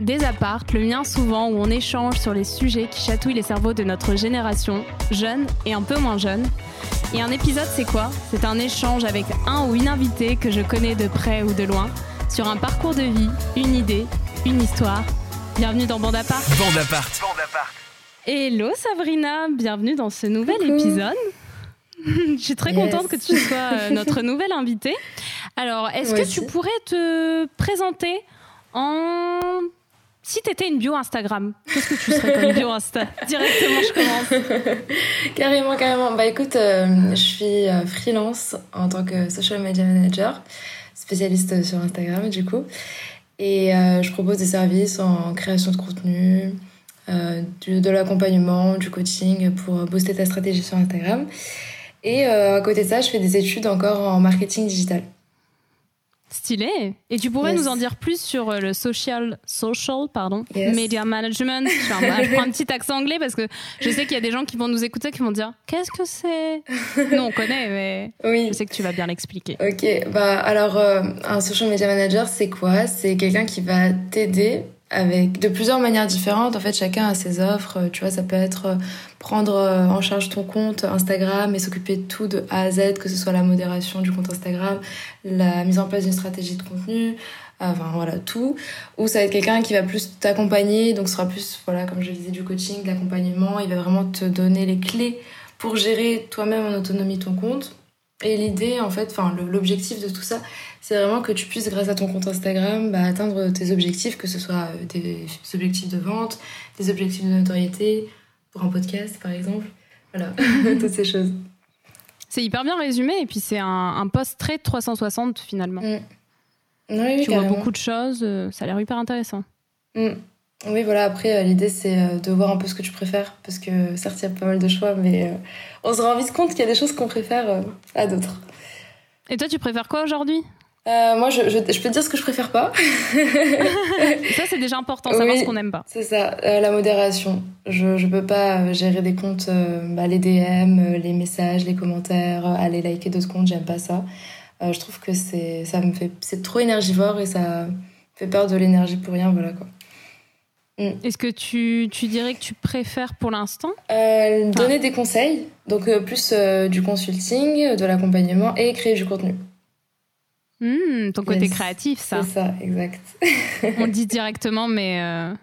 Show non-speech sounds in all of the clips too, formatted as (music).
des appartes, le mien souvent, où on échange sur les sujets qui chatouillent les cerveaux de notre génération, jeunes et un peu moins jeunes. Et un épisode, c'est quoi? C'est un échange avec un ou une invitée que je connais de près ou de loin, sur un parcours de vie, une idée, une histoire. Bienvenue dans Bande Apart. Bande Apart. Hello Sabrina, bienvenue dans ce nouvel épisode. (laughs) je suis très contente que tu sois euh, notre (laughs) nouvelle invitée. Alors, est-ce que tu pourrais te présenter en si tu étais une bio Instagram, qu'est-ce que tu serais comme bio Insta? (laughs) Directement, je commence. (laughs) carrément, carrément. Bah écoute, euh, je suis euh, freelance en tant que social media manager, spécialiste sur Instagram du coup. Et euh, je propose des services en création de contenu, de l'accompagnement, du coaching pour booster ta stratégie sur Instagram. Et à côté de ça, je fais des études encore en marketing digital. Stylé. Et tu pourrais nous en dire plus sur euh, le social, social pardon, media management. Je, prends un petit accent anglais parce que je sais qu'il y a des gens qui vont nous écouter qui vont dire qu'est-ce que c'est? Non, on connaît, mais oui. je sais que tu vas bien l'expliquer. Ok, bah alors euh, un social media manager, c'est quoi? C'est quelqu'un qui va t'aider avec de plusieurs manières différentes. En fait, chacun a ses offres. Tu vois, ça peut être euh, prendre euh, en charge ton compte Instagram et s'occuper de tout de A à Z, que ce soit la modération du compte Instagram, la mise en place d'une stratégie de contenu, enfin voilà, tout. Ou ça va être quelqu'un qui va plus t'accompagner, donc ce sera plus, voilà, comme je disais, du coaching, de l'accompagnement. Il va vraiment te donner les clés pour gérer toi-même en autonomie ton compte. Et l'idée, en fait, enfin, l'objectif de tout ça, c'est vraiment que tu puisses, grâce à ton compte Instagram, bah, atteindre tes objectifs, que ce soit euh, des objectifs de vente, des objectifs de notoriété, pour un podcast, par exemple. Voilà, (laughs) toutes ces choses. C'est hyper bien résumé, et puis c'est un, post très 360 finalement. Mm. Oui, tu vois beaucoup de choses, euh, ça a l'air hyper intéressant. Mm. Oui, voilà, après, euh, l'idée, c'est de voir un peu ce que tu préfères, parce que certes, il y a pas mal de choix, mais on se rend vite compte qu'il y a des choses qu'on préfère à d'autres. Et toi, tu préfères quoi aujourd'hui? Euh, moi, je, je, je, peux te dire ce que je préfère pas. (laughs) ça, c'est déjà important, savoir ce qu'on n'aime pas. C'est ça, euh, la modération. Je, je peux pas gérer des comptes, euh, bah, les DM, les messages, les commentaires, aller liker d'autres comptes, j'aime pas ça. je trouve que c'est, ça me fait, c'est trop énergivore et ça fait perdre de l'énergie pour rien, voilà quoi. Mm. Est-ce que tu, tu, dirais que tu préfères pour l'instant? Donner des conseils, donc plus du consulting, de l'accompagnement et créer du contenu. Hmm, ton côté créatif, ça. C'est ça, exact. (laughs) on le dit (laughs) directement, mais euh,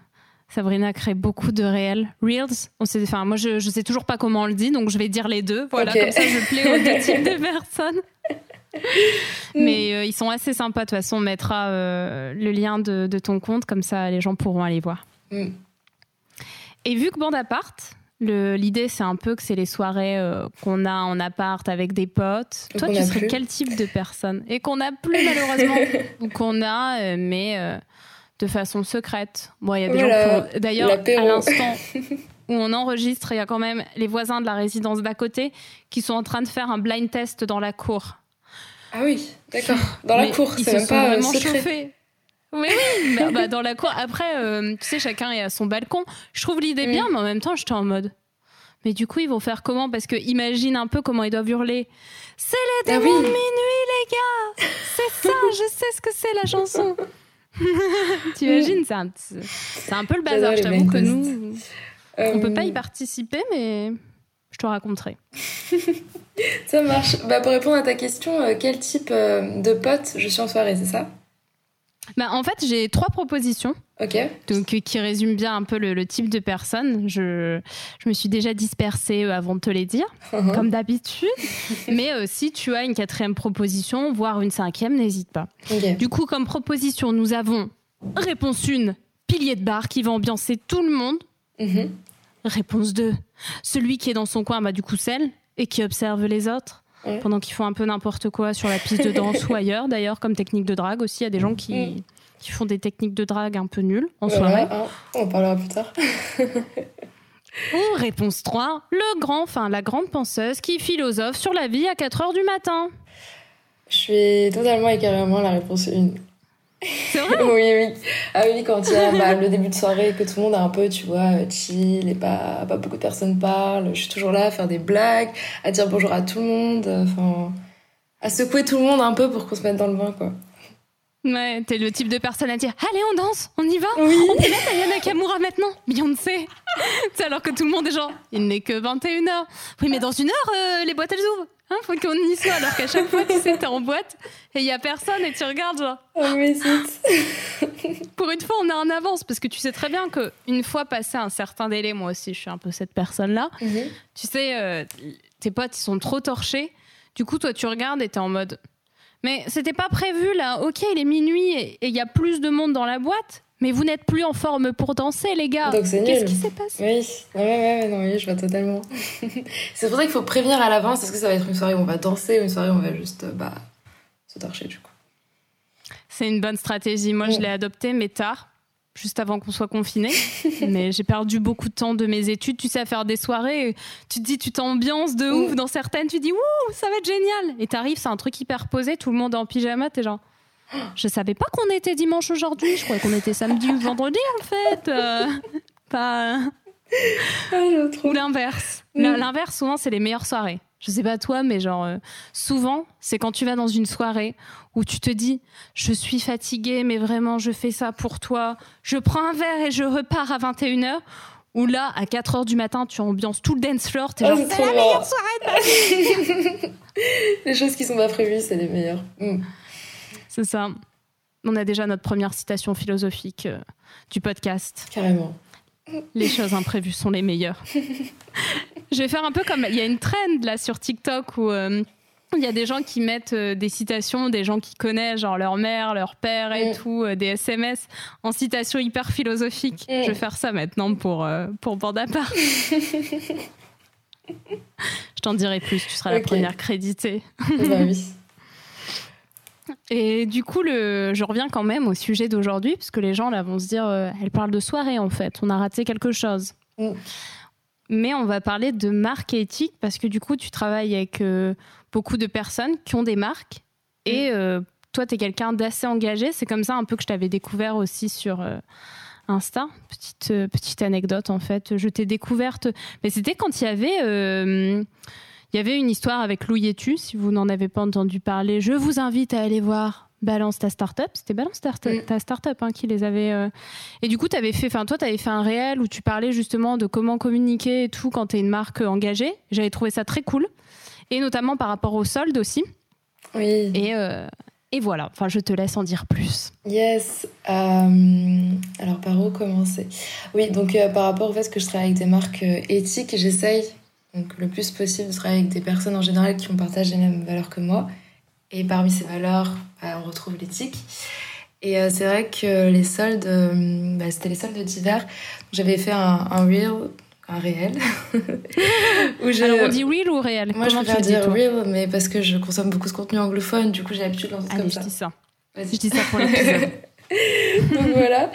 Sabrina crée beaucoup de réels. Reels, on sait, enfin, moi, je, ne sais toujours pas comment on le dit, donc je vais dire les deux. Voilà, comme ça, je plais aux deux types de personnes. mais euh, ils sont assez sympas. De toute façon, on mettra euh, le lien de, ton compte, comme ça, les gens pourront aller voir. Hmm. Et vu que Bande L'idée, c'est un peu que c'est les soirées euh, qu'on a en appart avec des potes. Toi, tu serais quel type de personne? Et qu'on n'a plus, malheureusement. (laughs) ou qu'on a, euh, mais euh, de façon secrète. Bon, il y a des gens qui D'ailleurs, à l'instant (laughs) où on enregistre, il y a quand même les voisins de la résidence d'à côté qui sont en train de faire un blind test dans la cour. Ah oui, d'accord. Dans la cour, c'est même pas vraiment chauffés. Oui, oui, (laughs) bah, bah, dans la cour. Après, euh, tu sais, chacun est à son balcon. Je trouve l'idée bien, mais en même temps, j'étais en mode. Mais du coup, ils vont faire comment? Parce que imagine un peu comment ils doivent hurler. C'est les ah démons de minuit, les gars C'est ça, (laughs) je sais ce que c'est la chanson. (laughs) Tu imagines c'est un, c'est un peu le bazar. Je t'avoue que nous, on peut pas y euh. participer, mais je te raconterai. ça marche. Bah, pour répondre à ta question, euh, quel type de pote je suis en soirée, c'est ça? Bah, en fait, j'ai trois propositions. Donc, euh, qui résument bien un peu le, type de personne. Je, je, me suis déjà dispersée euh, avant de te les dire, uh-huh. comme d'habitude. (laughs) Mais euh, si tu as une quatrième proposition, voire une cinquième, n'hésite pas. Du coup, comme proposition, nous avons réponse 1, pilier de bar qui va ambiancer tout le monde. Mm-hmm. Réponse 2, celui qui est dans son coin, bah, du coup, celle, et qui observe les autres pendant qu'ils font un peu n'importe quoi sur la piste de danse ou ailleurs, (laughs) d'ailleurs, comme technique de drague aussi. Il y a des gens qui, qui font des techniques de drague un peu nulles en soirée. Hein, on parlera plus tard. (laughs) Ou réponse 3, le grand, enfin la grande penseuse qui philosophe sur la vie à 4 heures du matin. Je suis totalement et carrément la réponse 1. C'est vrai Oui, oui. Ah oui, quand il y a bah, le début de soirée et que tout le monde est un peu, tu vois, chill et pas, pas beaucoup de personnes parlent, je suis toujours là à faire des blagues, à dire bonjour à tout le monde, enfin, à secouer tout le monde un peu pour qu'on se mette dans le bain, quoi. Ouais, t'es le type de personne à dire Allez, on danse, on y va On peut mettre Ayana Kamura maintenant Beyoncé (laughs) Alors que tout le monde est genre Il n'est que 21h. Oui, mais dans une heure, euh, les boîtes elles ouvrent. Hein, faut qu'on y soit. Alors qu'à chaque fois, tu sais, t'es en boîte et il y a personne et tu regardes genre. Oh, mais Pour une fois, on est en avance parce que tu sais très bien que une fois passé un certain délai, moi aussi, je suis un peu cette personne-là. Mhm. Tu sais, euh, tes potes, ils sont trop torchés. Du coup, toi, tu regardes et t'es en mode mais c'était pas prévu là. Ok, il est minuit et il y a plus de monde dans la boîte. Mais vous n'êtes plus en forme pour danser, les gars. Qu'est-ce qui s'est passé Oui, ouais, ouais, non, oui, je vois totalement. (laughs) c'est pour ça qu'il faut prévenir à l'avance. Est-ce que ça va être une soirée où on va danser ou une soirée où on va juste bah, se torcher du coup C'est une bonne stratégie. Moi, je l'ai adoptée, mais tard juste avant qu'on soit confiné. (laughs) mais j'ai perdu beaucoup de temps de mes études, tu sais, à faire des soirées. Tu te dis, tu t'ambiances de ouf mm. dans certaines, tu dis, ouh, ça va être génial. Et t'arrives, c'est un truc hyper posé, tout le monde est en pyjama, t'es genre, je savais pas qu'on était dimanche aujourd'hui, je croyais qu'on était samedi ou vendredi en fait. Euh, pas. Ah, ou l'inverse. L'inverse, souvent, c'est les meilleures soirées. Je sais pas toi, mais genre, euh, souvent, c'est quand tu vas dans une soirée où tu te dis, je suis fatiguée, mais vraiment, je fais ça pour toi. Je prends un verre et je repars à 21h. Ou là, à 4h du matin, tu ambiances tout le dance floor. T'es oh, genre, c'est la meilleure soirée (laughs) Les choses qui sont pas prévues, c'est les meilleures. Mm. C'est ça. On a déjà notre première citation philosophique euh, du podcast. Carrément. Les choses imprévues sont les meilleures. (laughs) Je vais faire un peu comme il y a une trend là sur TikTok où euh, il y a des gens qui mettent euh, des citations, des gens qui connaissent, genre leur mère, leur père et mm. tout, euh, des SMS en citations hyper philosophiques. Mm. Je vais faire ça maintenant pour, pour Bandapart. (laughs) Je t'en dirai plus, tu seras la première créditée. bah oui. (laughs) Et du coup, le... je reviens quand même au sujet d'aujourd'hui, parce que les gens là vont se dire, elle parle de soirée en fait, on a raté quelque chose. Mm mais on va parler de marque éthique parce que du coup, tu travailles avec euh, beaucoup de personnes qui ont des marques et mm. euh, toi, tu es quelqu'un d'assez engagé. C'est comme ça un peu que je t'avais découvert aussi sur euh, Insta. Petite, petite anecdote en fait. Je t'ai découverte, mais c'était quand il y avait. Il y avait une histoire avec Louis Tu, si vous n'en avez pas entendu parler. Je vous invite à aller voir Balance ta startup. C'était Balance ta, ta startup hein, qui les avait. Euh, et du coup, avais fait, enfin, toi, tu avais fait un réel où tu parlais justement de comment communiquer et tout quand tu es une marque engagée. J'avais trouvé ça très cool. Et notamment par rapport aux soldes aussi. Oui. Et, euh, et voilà. Enfin, je te laisse en dire plus. Yes. Euh, alors, par où commencer? Oui, donc par rapport au fait que je travaille avec des marques éthiques, j'essaye donc le plus possible de travailler avec des personnes en général qui ont partagé les mêmes valeurs que moi et parmi ces valeurs, bah, on retrouve l'éthique. Et euh, c'est vrai que les soldes, euh, bah, c'était les soldes d'hiver. J'avais fait un, un reel, un réel. (laughs) où je... Alors on dit real ou réel? Moi Comment je préfère dire real, mais parce que je consomme beaucoup de contenu anglophone, du coup j'ai l'habitude de lancer comme ça. je dis ça. Je dis ça pour l'épisode. (laughs) Donc voilà.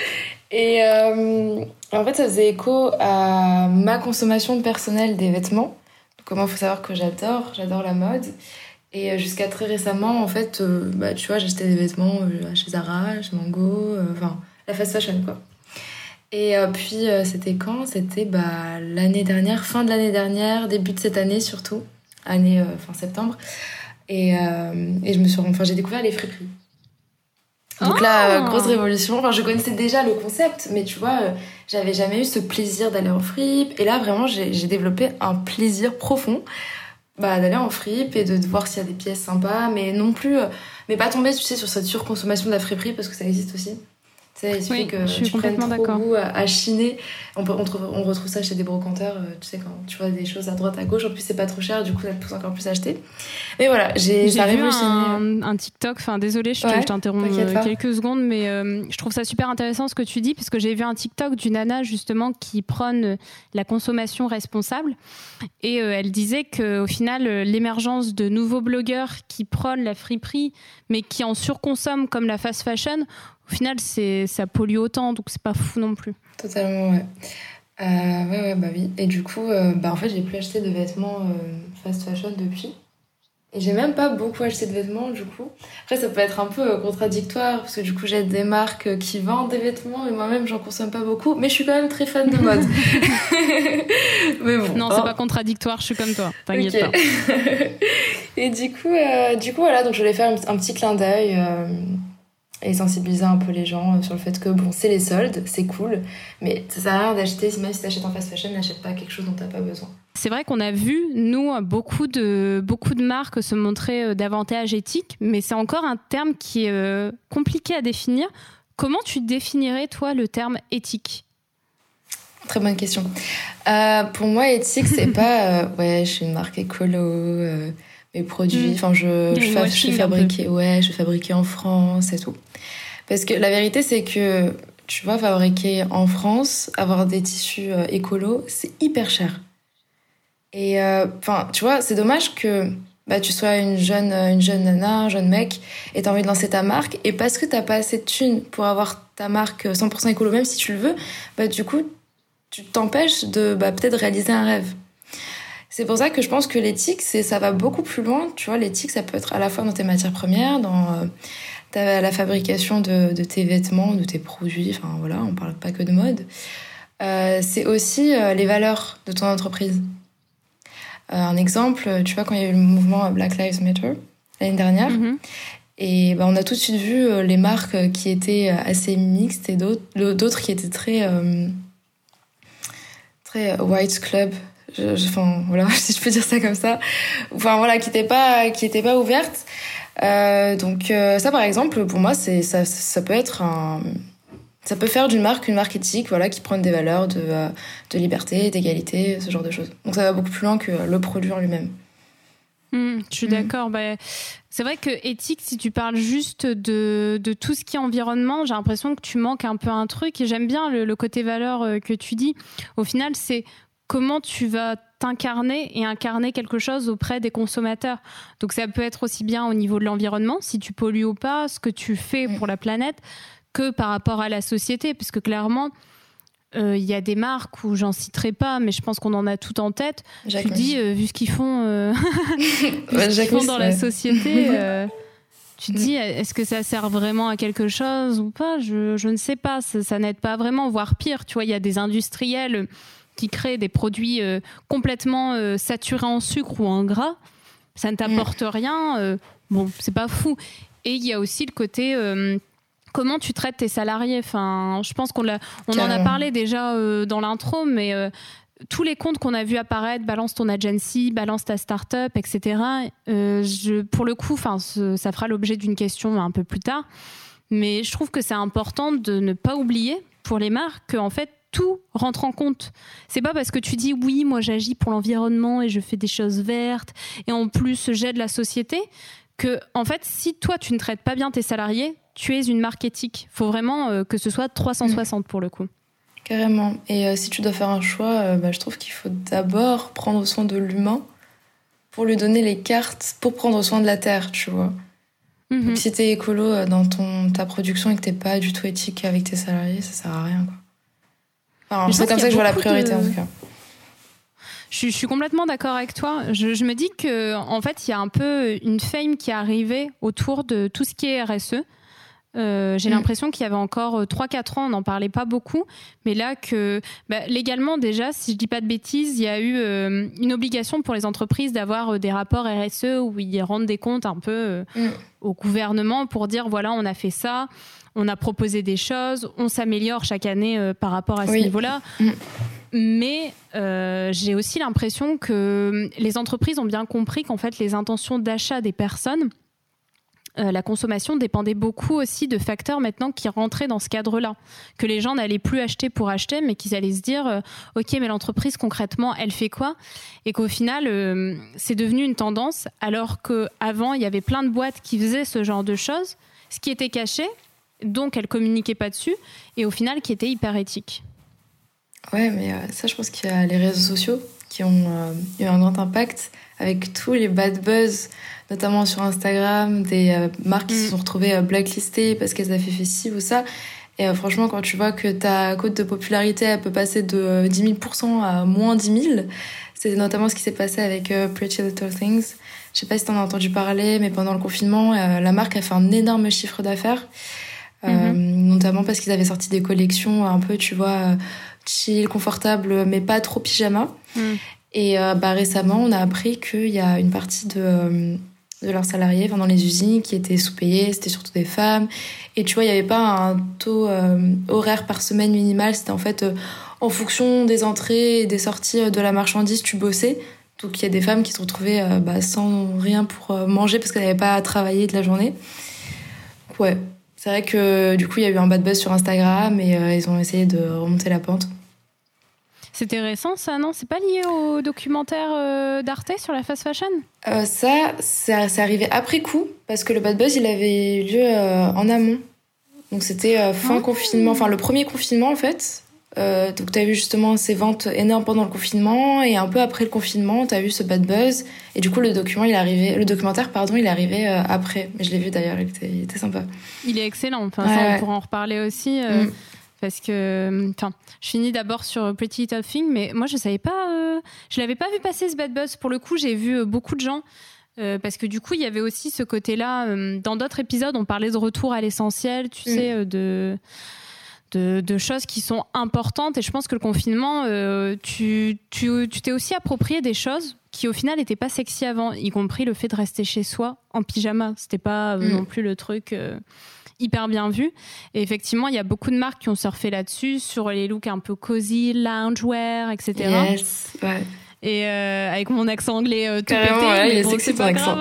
Et euh, en fait, ça faisait écho à ma consommation personnelle des vêtements. Comment faut savoir que j'adore, j'adore la mode. Et euh, jusqu'à très récemment, en fait, euh, bah, tu vois, j'achetais des vêtements euh, chez Zara, chez Mango, enfin, la fast fashion, quoi. Et puis, c'était quand? C'était bah, l'année dernière, fin de l'année dernière, début de cette année surtout, année fin septembre. Et, et je me suis, enfin, j'ai découvert les friperies. Donc là, oh grosse révolution. Enfin, je connaissais déjà le concept, mais tu vois, j'avais jamais eu ce plaisir d'aller en fripe. Et là, vraiment, j'ai développé un plaisir profond bah, d'aller en fripe et de, voir s'il y a des pièces sympas, mais non plus, euh, mais pas tomber, tu sais, sur cette surconsommation de la friperie parce que ça existe aussi il suffit que tu prennes trop goût à, chiner. On, on, on, retrouve ça chez des brocanteurs, euh, tu sais, quand tu vois des choses à droite, à gauche. En plus, c'est pas trop cher, du coup, ça te pousse encore plus à acheter. Mais voilà, j'ai vu un, un, TikTok, enfin, désolé, je, t'interromps euh, quelques secondes, mais euh, je trouve ça super intéressant ce que tu dis, parce que j'ai vu un TikTok d'une nana, justement, qui prône la consommation responsable. Et elle disait qu'au final, l'émergence de nouveaux blogueurs qui prônent la friperie, mais qui en surconsomment comme la fast fashion, au final, c'est ça pollue autant, donc c'est pas fou non plus. Totalement, ouais. Euh, ouais, ouais, bah oui. Et du coup, euh, bah en fait, j'ai plus acheté de vêtements euh, fast fashion depuis. Et j'ai même pas beaucoup acheté de vêtements, du coup. Après, ça peut être un peu contradictoire, parce que du coup, j'ai des marques qui vendent des vêtements, et moi-même, j'en consomme pas beaucoup. Mais je suis quand même très fan de mode. (laughs) (laughs) mais bon. Non, c'est oh. pas contradictoire, je suis comme toi. T'inquiète pas. (laughs) et du coup, du coup, voilà, donc je voulais faire un, petit clin d'œil et sensibiliser un peu les gens sur le fait que bon, c'est les soldes, c'est cool, mais ça sert à rien d'acheter, même si tu achètes en fast fashion, n'achète pas quelque chose dont tu n'as pas besoin. C'est vrai qu'on a vu, nous, beaucoup de, beaucoup de marques se montrer euh, davantage éthiques, mais c'est encore un terme qui est euh, compliqué à définir. Comment tu définirais, toi, le terme éthique? Très bonne question. Euh, pour moi, éthique, c'est (laughs) pas ouais, je suis une marque écolo, mes produits, mm. enfin, je, je, fabriquer, ouais, je en France et tout. Parce que la vérité, c'est que tu vois, fabriquer en France, avoir des tissus écolos, c'est hyper cher. Et euh, enfin, tu vois, c'est dommage que bah, tu sois une jeune, une jeune nana, un jeune mec, et t'as envie de lancer ta marque, et parce que t'as pas assez de thunes pour avoir ta marque 100% écolo, même si tu le veux, bah, du coup, tu t'empêches de bah, peut-être réaliser un rêve. C'est pour ça que je pense que l'éthique, c'est ça va beaucoup plus loin. Tu vois, l'éthique, ça peut être à la fois dans tes matières premières, dans euh, la fabrication de, de, tes vêtements, de tes produits. Enfin voilà, on parle pas que de mode. Euh, c'est aussi euh, les valeurs de ton entreprise. Un exemple, tu vois, quand il y a eu le mouvement Black Lives Matter l'année dernière, mhm. et ben, on a tout de suite vu les marques qui étaient assez mixtes et d'autres qui étaient très, très white club. Enfin, voilà, (laughs) si je peux dire ça comme ça. Enfin, voilà, qui n'étaient pas, qui étaient pas ouvertes. donc, ça, par exemple, pour moi, c'est, ça, ça peut être un ça peut faire d'une marque une marque éthique, voilà, qui prend des valeurs de, euh, de liberté, d'égalité, ce genre de choses. Donc ça va beaucoup plus loin que le produit en lui-même. Hmm, je suis hmm. d'accord. Bah, c'est vrai que éthique, si tu parles juste de, de tout ce qui est environnement, j'ai l'impression que tu manques un peu un truc. Et j'aime bien le, côté valeur euh, que tu dis. Au final, c'est comment tu vas t'incarner et incarner quelque chose auprès des consommateurs. Donc ça peut être aussi bien au niveau de l'environnement, si tu pollues ou pas, ce que tu fais pour la planète que par rapport à la société, parce que clairement, euh, il y a des marques où j'en citerai pas, mais je pense qu'on en a tout en tête. tu dis, euh, vu ce qu'ils font, euh, (laughs) font dans la société, (laughs) tu dis, est-ce que ça sert vraiment à quelque chose ou pas? Je, je, ne sais pas, ça, ça n'aide pas vraiment, voire pire. Tu vois, il y a des industriels qui créent des produits complètement saturés en sucre ou en gras. Ça ne t'apporte mm. rien. bon, c'est pas fou. Et il y a aussi le côté comment tu traites tes salariés Enfin, je pense qu'on on en a parlé déjà euh, dans l'intro, mais euh, tous les comptes qu'on a vu apparaître, balance ton agency, balance ta startup, etc. Euh, je, pour le coup, enfin, ça fera l'objet d'une question un peu plus tard. Mais je trouve que c'est important de ne pas oublier pour les marques qu'en fait tout rentre en compte. C'est pas parce que tu dis oui, moi j'agis pour l'environnement et je fais des choses vertes et en plus j'aide la société que en fait si toi tu ne traites pas bien tes salariés, tu es une marque éthique. faut vraiment euh, que ce soit 360 pour le coup. Carrément. Et euh, si tu dois faire un choix, euh, bah, je trouve qu'il faut d'abord prendre soin de l'humain pour lui donner les cartes pour prendre soin de la terre, tu vois. Mhm. si t'es écolo dans ton, ta production et que t'es pas du tout éthique avec tes salariés, ça sert à rien. Quoi. C'est comme ça que je vois la priorité en tout cas. Je, suis complètement d'accord avec toi. Je, je, me dis que en fait, il y a un peu une fame qui est arrivée autour de tout ce qui est RSE. Euh, j'ai mm. l'impression qu'il y avait encore 3-4 euh, ans, on n'en parlait pas beaucoup, mais là que bah, légalement déjà, si je dis pas de bêtises, il y a eu euh, une obligation pour les entreprises d'avoir des rapports RSE où ils rendent des comptes un peu mm. au gouvernement pour dire voilà, on a fait ça, on a proposé des choses, on s'améliore chaque année par rapport à ce niveau-là. Mm. Mais j'ai aussi l'impression que les entreprises ont bien compris qu'en fait les intentions d'achat des personnes euh, la consommation dépendait beaucoup aussi de facteurs maintenant qui rentraient dans ce cadre-là. Que les gens n'allaient plus acheter pour acheter, mais qu'ils allaient se dire euh, Ok, mais l'entreprise concrètement, elle fait quoi? Et qu'au final, euh, c'est devenu une tendance, alors qu'avant, il y avait plein de boîtes qui faisaient ce genre de choses, ce qui était caché, donc elles communiquaient pas dessus, et au final, qui était hyper éthique. Ouais, mais ça, je pense qu'il y a les réseaux sociaux qui ont eu un grand impact avec tous les bad buzz notamment sur Instagram, des euh, marques qui se mm. sont retrouvées euh, blacklistées parce qu'elles avaient fait ci ou ça. Et euh, franchement, quand tu vois que ta cote de popularité elle peut passer de 10 000% à moins 10 000, c'est notamment ce qui s'est passé avec Pretty Little Things. Je sais pas si tu en as entendu parler, mais pendant le confinement, la marque a fait un énorme chiffre d'affaires. Mm-hmm. notamment parce qu'ils avaient sorti des collections un peu, tu vois, chill, confortable, mais pas trop pyjama. Mm. Et bah, récemment, on a appris qu'il y a une partie de, de leurs salariés, enfin dans les usines, qui étaient sous-payés, c'était surtout des femmes. Et tu vois, il n'y avait pas un taux horaire par semaine minimal, c'était en fait en fonction des entrées et des sorties de la marchandise, tu bossais. Donc il y a des femmes qui se retrouvaient bah, sans rien pour manger parce qu'elles n'avaient pas travaillé de la journée. Ouais, c'est vrai que du coup, il y a eu un bad buzz sur Instagram et euh, ils ont essayé de remonter la pente. C'était récent, ça, non? C'est pas lié au documentaire euh, d'Arte sur la fast fashion? Euh, Ça, c'est arrivé après coup, parce que le bad buzz, il avait eu lieu en amont. Donc c'était fin ah. confinement, enfin le premier confinement en fait. Euh, donc tu as vu justement ces ventes énormes pendant le confinement et un peu après le confinement, tu as vu ce bad buzz et du coup le document il est arrivé le documentaire pardon, il est arrivé euh, après. Mais je l'ai vu d'ailleurs, il était, il était, sympa. Il est excellent. Enfin ça, on pourra en reparler aussi euh, mm. parce que enfin, je finis d'abord sur Pretty Little Thing mais moi je savais pas je l'avais pas vu passer ce bad buzz pour le coup, j'ai vu beaucoup de gens parce que du coup, il y avait aussi ce côté-là. dans d'autres épisodes, on parlait de retour à l'essentiel, tu mm. sais, de de, choses qui sont importantes. Et je pense que le confinement, euh, tu, tu, t'es aussi approprié des choses qui au final n'étaient pas sexy avant, y compris le fait de rester chez soi en pyjama. C'était pas euh, mm. non plus le truc euh, hyper bien vu. Et effectivement, il y a beaucoup de marques qui ont surfé là-dessus, sur les looks un peu cozy, loungewear, etc. Yes, ouais et euh, avec mon accent anglais euh, tout pété. Ouais, il c'est ton accent.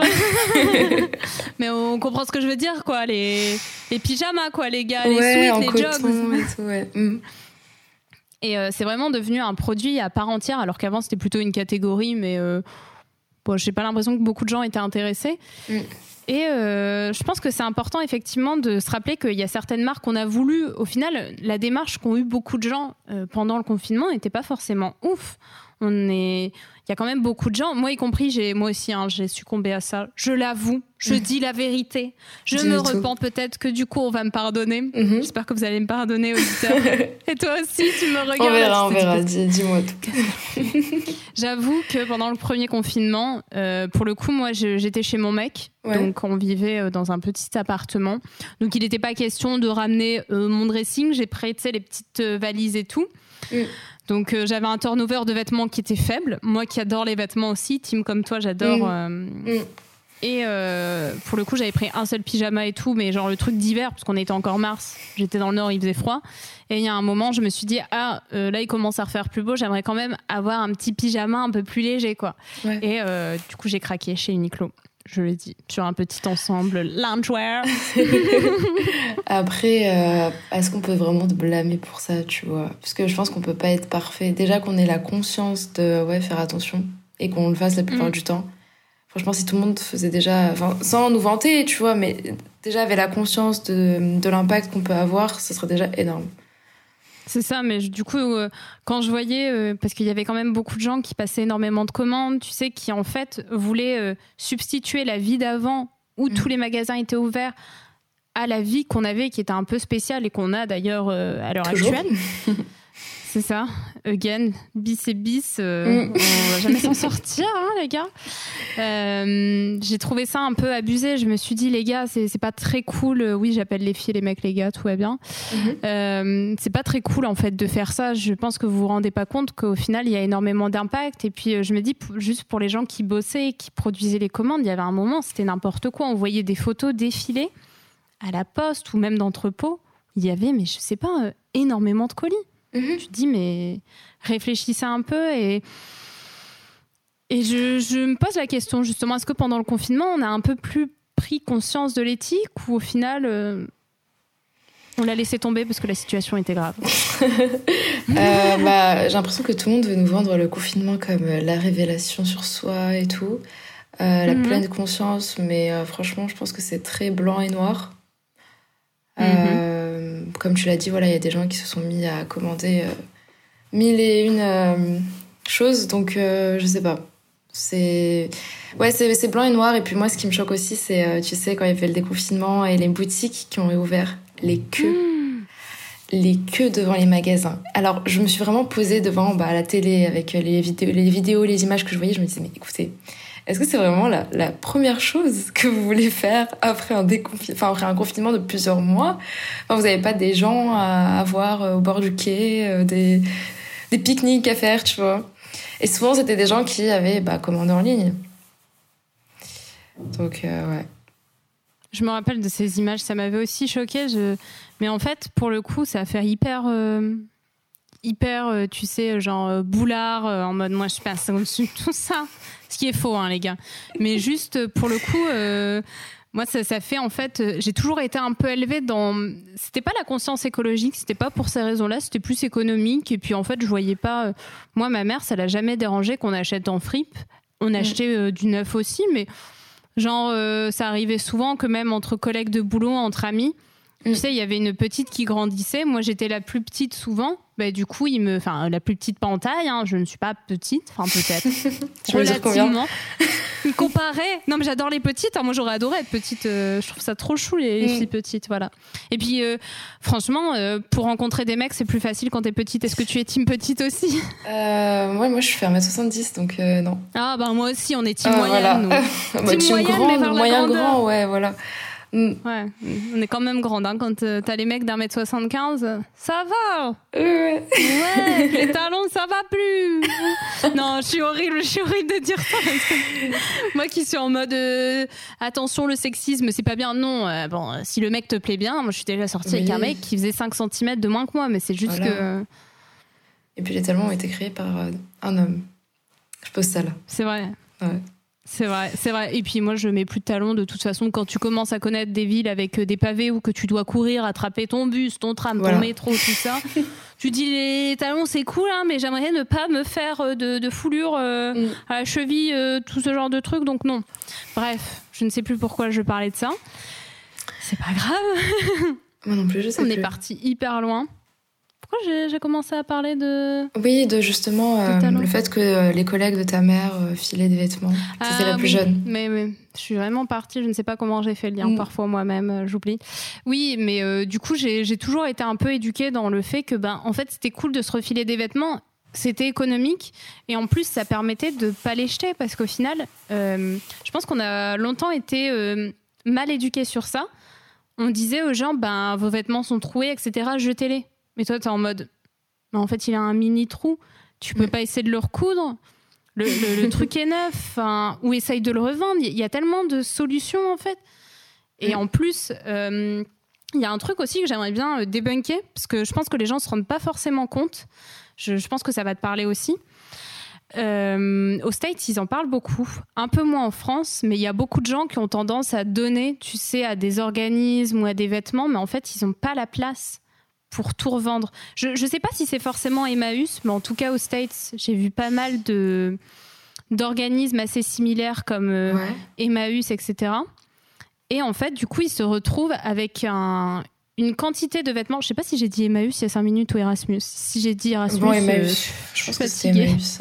(laughs) mais on comprend ce que je veux dire, quoi. Les, les pyjamas, quoi, les gars, les sweats, les jogs. Et, tout, ouais. (laughs) Mm. et euh, c'est vraiment devenu un produit à part entière, alors qu'avant c'était plutôt une catégorie, mais bon, j'ai pas l'impression que beaucoup de gens étaient intéressés. Mm. Et je pense que c'est important effectivement de se rappeler qu'il y a certaines marques qu'on a voulu. Au final, la démarche qu'ont eu beaucoup de gens pendant le confinement n'était pas forcément ouf on est il y a quand même beaucoup de gens. Moi y compris j'ai moi aussi hein, j'ai succombé à ça. Je l'avoue. Je mm. dis la vérité. Je me repens peut-être que du coup on va me pardonner. Mm-hmm. j'espère que vous allez me pardonner auditeurs (laughs) et toi aussi tu me regardes. On verra on verra. dis-moi tout. (laughs) J'avoue que pendant le premier confinement euh, pour le coup moi j'étais chez mon mec. Donc on vivait euh, dans un petit appartement. Donc il n'était pas question de ramener euh, mon dressing. J'ai prêté les petites valises et tout. Mm. Donc euh, j'avais un turnover de vêtements qui était faible. Moi qui adore les vêtements aussi, team comme toi, j'adore. Mm. Euh, mm. Et euh, pour le coup, j'avais pris un seul pyjama et tout, mais genre le truc d'hiver, parce qu'on était encore mars, j'étais dans le nord, il faisait froid. Et il y a un moment, je me suis dit, ah, là, il commence à refaire plus beau, j'aimerais quand même avoir un petit pyjama un peu plus léger, quoi. Et du coup, j'ai craqué chez Uniqlo je le dis, sur un petit ensemble loungewear. (laughs) Après, euh, est-ce qu'on peut vraiment te blâmer pour ça, tu vois? Parce que je pense qu'on peut pas être parfait. Déjà qu'on ait la conscience de ouais, faire attention et qu'on le fasse la plupart mm. du temps. Franchement, si tout le monde faisait déjà, enfin, sans nous vanter, tu vois, mais déjà avait la conscience de, de l'impact qu'on peut avoir, ce serait déjà énorme. C'est ça, mais du coup, euh, quand je voyais, euh, parce qu'il y avait quand même beaucoup de gens qui passaient énormément de commandes, tu sais, qui en fait voulaient euh, substituer la vie d'avant, où mm. tous les magasins étaient ouverts, à la vie qu'on avait, qui était un peu spéciale et qu'on a d'ailleurs à l'heure actuelle. (laughs) C'est ça. Again, bis et bis, euh, mm. on va jamais s'en sortir, hein, les gars. Euh, j'ai trouvé ça un peu abusé. Je me suis dit, les gars, c'est pas très cool. Oui, j'appelle les filles, les mecs, les gars, tout va bien. Mm-hmm. Euh, c'est pas très cool, en fait, de faire ça. Je pense que vous vous rendez pas compte qu'au final, il y a énormément d'impact. Et puis, je me dis, juste pour les gens qui bossaient, qui produisaient les commandes, il y avait un moment, c'était n'importe quoi. On voyait des photos défiler à la poste ou même d'entrepôt. Il y avait, mais je sais pas, énormément de colis. Mhm. Tu te dis, mais réfléchissez un peu et. Et je, me pose la question justement, est-ce que pendant le confinement, on a un peu plus pris conscience de l'éthique ou au final, euh, on l'a laissé tomber parce que la situation était grave? (laughs) Euh, bah, J'ai l'impression que tout le monde veut nous vendre le confinement comme euh, la révélation sur soi et tout, la mhm. pleine conscience, mais franchement, je pense que c'est très blanc et noir. Mhm comme tu l'as dit, voilà, il y a des gens qui se sont mis à commander euh, mille et une euh, choses, donc euh, je sais pas. C'est ouais, c'est blanc et noir. Et puis moi, ce qui me choque aussi, c'est tu sais quand il y avait le déconfinement et les boutiques qui ont réouvert, les queues. Les queues devant les magasins. Alors, je me suis vraiment posée devant bah, la télé avec les vidéos, les vidéos, les images que je voyais. Je me disais, mais écoutez, est-ce que c'est vraiment la, première chose que vous voulez faire après un, enfin, après un confinement de plusieurs mois? Vous n'avez pas des gens à avoir euh, au bord du quai, euh, des, pique-niques à faire, tu vois? Et souvent, c'était des gens qui avaient bah, commandé en ligne. Donc, ouais. Je me rappelle de ces images, ça m'avait aussi choqué. Mais en fait, pour le coup, ça a fait hyper hyper, tu sais, genre boulard, en mode moi je passe au-dessus de tout ça. Ce qui est faux, hein, les gars. Mais juste pour le coup, moi, ça, ça, fait en fait, euh, j'ai toujours été un peu élevée dans. C'était pas la conscience écologique, c'était pas pour ces raisons-là, c'était plus économique. Et puis en fait, je voyais pas. Euh, moi, ma mère, ça l'a jamais dérangé qu'on achète en fripe. On mm. achetait euh, du neuf aussi, mais genre, ça arrivait souvent que même entre collègues de boulot, entre amis, tu mm. sais, il y avait une petite qui grandissait. Moi, j'étais la plus petite souvent. Bah, du coup, il me, enfin, la plus petite pas en taille. Hein, je ne suis pas petite, enfin peut-être (laughs) relativement. (laughs) il comparait. Non, mais j'adore les petites. Hein, moi, j'aurais adoré être petite. Euh, je trouve ça trop chou les, mm. filles petites, voilà. Et puis, euh, franchement, euh, pour rencontrer des mecs, c'est plus facile quand t'es petite. Est-ce que tu es team petite aussi? Ouais, moi, je fais 1m70, donc non. Ah bah moi aussi, on est team ah, moyenne. Voilà. (laughs) Bah, team, moyenne, mais vers moyen grand, ouais, voilà. Mm. Ouais, on est quand même grande hein, quand euh, t'as les mecs d'un mètre 75. Ça va Ouais, (laughs) les talons, ça va plus Non, je suis horrible, je suis horrible de dire ça. Moi qui suis en mode euh, attention, le sexisme, c'est pas bien. Non, euh, bon, si le mec te plaît bien, moi je suis déjà sortie avec un mec qui faisait 5 cm de moins que moi, mais c'est juste que. Et puis les talons ont été créés par un homme. Je pose ça là. C'est vrai. Ouais. C'est vrai, c'est vrai. Et puis moi, je mets plus de talons de toute façon. Quand tu commences à connaître des villes avec euh, des pavés où que tu dois courir, attraper ton bus, ton tram, ton métro, tout ça, (laughs) tu dis les talons c'est cool, hein, mais j'aimerais ne pas me faire euh, de, foulure euh, mm. à la cheville, tout ce genre de trucs. Donc non. Bref, je ne sais plus pourquoi je parlais de ça. C'est pas grave. Moi non plus, je (laughs) sais On est parti hyper loin j'ai commencé à parler de... Oui, de justement euh, le fait que euh, les collègues de ta mère euh, filaient des vêtements. C'était la ah plus jeune. Mais, mais, je suis vraiment partie, je ne sais pas comment j'ai fait le lien, mm. parfois moi-même, j'oublie. Oui, mais du coup, j'ai toujours été un peu éduquée dans le fait que, ben, en fait, c'était cool de se refiler des vêtements c'était économique et en plus ça permettait de pas les jeter parce qu'au final je pense qu'on a longtemps été mal éduqués sur ça on disait aux gens ben vos vêtements sont troués etc jetez-les mais toi, tu es en mode, en fait, il a un mini trou. Tu peux pas essayer de le recoudre. Le, truc est neuf. Ou essaye de le revendre. Il y a tellement de solutions, en fait. Et en plus, euh, il y a un truc aussi que j'aimerais bien euh, débunker, parce que je pense que les gens ne se rendent pas forcément compte. Je, pense que ça va te parler aussi. Euh, aux States, ils en parlent beaucoup. Un peu moins en France, mais il y a beaucoup de gens qui ont tendance à donner, tu sais, à des organismes ou à des vêtements, mais en fait, ils n'ont pas la place pour tout revendre. Je ne sais pas si c'est forcément Emmaüs, mais en tout cas aux States, j'ai vu pas mal de d'organismes assez similaires comme euh, Emmaüs, etc. Et en fait, du coup, ils se retrouvent avec un, une quantité de vêtements. Je sais pas si j'ai dit Emmaüs il y a 5 minutes ou Erasmus. Si j'ai dit Erasmus. Bon, Emmaüs. Euh, je pense que c'est Emmaüs.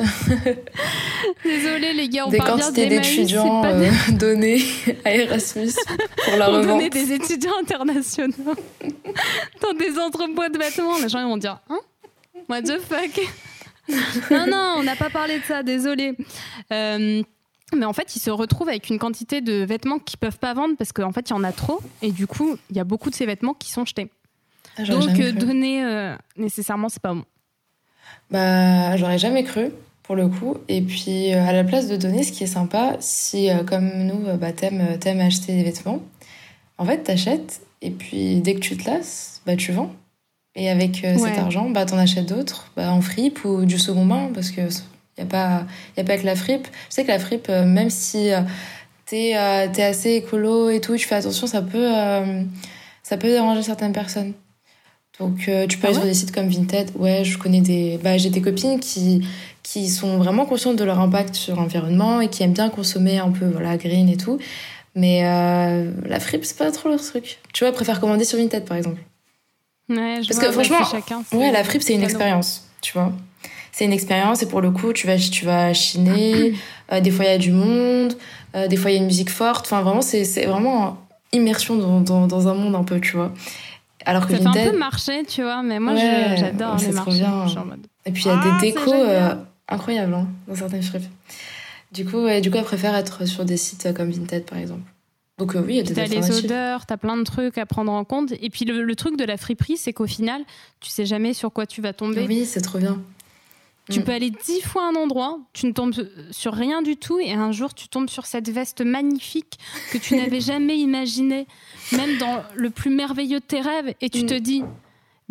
(laughs) Désolée, les gars, on des parle bien d'Emmaüs. d'étudiants euh, (laughs) donnés à Erasmus pour la (laughs) revente. Donner des étudiants internationaux dans des entrepôts de vêtements. Les gens vont dire Hein? What the fuck? Non, non, on n'a pas parlé de ça, désolé. Euh, mais en fait, ils se retrouvent avec une quantité de vêtements qu'ils peuvent pas vendre parce qu'en fait, il y en a trop. Et du coup, il y a beaucoup de ces vêtements qui sont jetés. Ah, Donc, euh, donner euh, nécessairement, c'est pas bon. Bah, j'aurais jamais cru, pour le coup. Et puis, euh, à la place de donner, ce qui est sympa, si, comme nous, bah, t'aimes, aimes acheter des vêtements, en fait, t'achètes. Et puis, dès que tu te lasses, bah, tu vends. Et avec cet argent, bah, t'en achètes d'autres, bah, en fripe ou du second main, parce que il n'y a, pas, y a pas que la fripe. Je sais que la fripe, euh, même si euh, t'es euh, es assez écolo et tout, tu fais attention, ça peut, ça peut déranger certaines personnes. Donc tu peux ah aller sur des sites comme Vinted. Ouais, je connais des... Bah, j'ai des copines qui, qui sont vraiment conscientes de leur impact sur l'environnement et qui aiment bien consommer un peu voilà, green et tout. Mais la fripe, c'est pas trop leur truc. Tu vois, elles préfèrent commander sur Vinted, par exemple. Ouais, je Parce que franchement, ouais, la fripe, c'est une expérience, tu vois c'est une expérience et pour le coup tu vas tu vas chiner euh, des fois il y a du monde euh, des fois il y a une musique forte enfin vraiment c'est c'est vraiment immersion dans, dans, dans, un monde un peu tu vois alors que ça fait un peu marché tu vois mais moi j'adore les marchés bien. et puis il y a des ah, décos euh, incroyables hein, dans certaines friperies du coup du coup elle préfère être sur des sites comme Vinted par exemple donc oui, il y a des T'as les odeurs, t'as plein de trucs à prendre en compte. Et puis le, le truc de la friperie, c'est qu'au final, tu sais jamais sur quoi tu vas tomber. Oui, c'est trop bien. Tu Mm. peux aller dix fois à un endroit, tu ne tombes sur rien du tout, et un jour tu tombes sur cette veste magnifique que tu n'avais (laughs) jamais imaginée, même dans le plus merveilleux de tes rêves, et tu Mm. te dis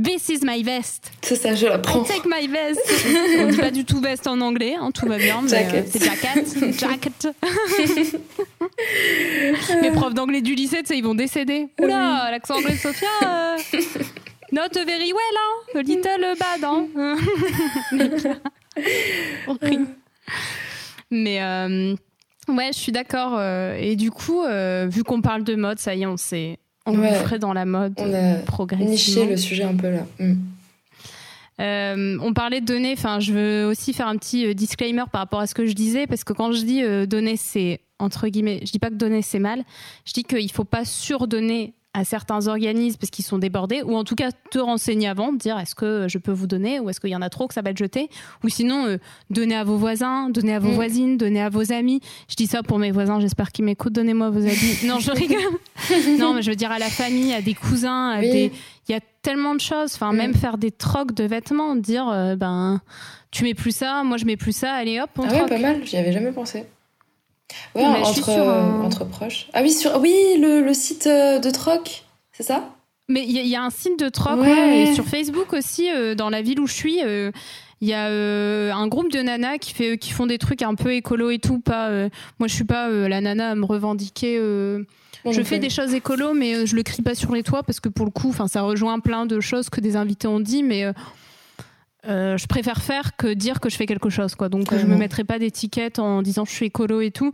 This is my vest. C'est ça, je la I prends. take my vest. (laughs) On dit pas du tout veste en anglais, hein, tout va bien, mais Jacket. euh, c'est jacket. (laughs) Jacket. Mes profs d'anglais du lycée, tu sais, ils vont décéder. Oula, l'accent anglais de Sophia. euh, Not very well, hein. A little bad, hein. (laughs) Mais euh, ouais, je suis d'accord. euh, et du coup, euh, vu qu'on parle de mode, ça y est, on s'est engouffré dans la mode On a niché le sujet un peu là. Mm. Euh, on parlait de données, enfin, je veux aussi faire un petit disclaimer par rapport à ce que je disais, parce que quand je dis donner, c'est entre guillemets, je dis pas que donner c'est mal, je dis qu'il faut pas surdonner à certains organismes parce qu'ils sont débordés, ou en tout cas te renseigner avant, dire est-ce que je peux vous donner, ou est-ce qu'il y en a trop que ça va être jeté, ou sinon euh, donner à vos voisins, donner à vos Mm. voisines, donner à vos amis. Je dis ça pour mes voisins, j'espère qu'ils m'écoutent, donnez-moi vos amis. (laughs) non, je rigole. non, mais je veux dire à la famille, à des cousins, à Oui. des il y a tellement de choses. Enfin, Mm. même faire des trocs de vêtements, dire euh, ben tu mets plus ça, moi je mets plus ça, allez hop, on Ah ouais, troque. pas mal, j'y avais jamais pensé. Ouais, Mais entre, sur euh, un- entre proches. Ah oui, sur... oui le, le site euh, de troc, c'est ça? Mais il y, a- il y a un site de troc, Ouais. ouais, et sur Facebook aussi, euh, dans la ville où je suis. euh, il y a euh, un groupe de nanas qui, fait, qui font des trucs un peu écolo et tout. Pas, moi, je suis pas la nana à me revendiquer. je fais des choses écolo, mais je le crie pas sur les toits parce que pour le coup, enfin, ça rejoint plein de choses que des invités ont dit, mais euh, je préfère faire que dire que je fais quelque chose, quoi. Donc, euh, je me mettrai pas d'étiquette en disant je suis écolo et tout.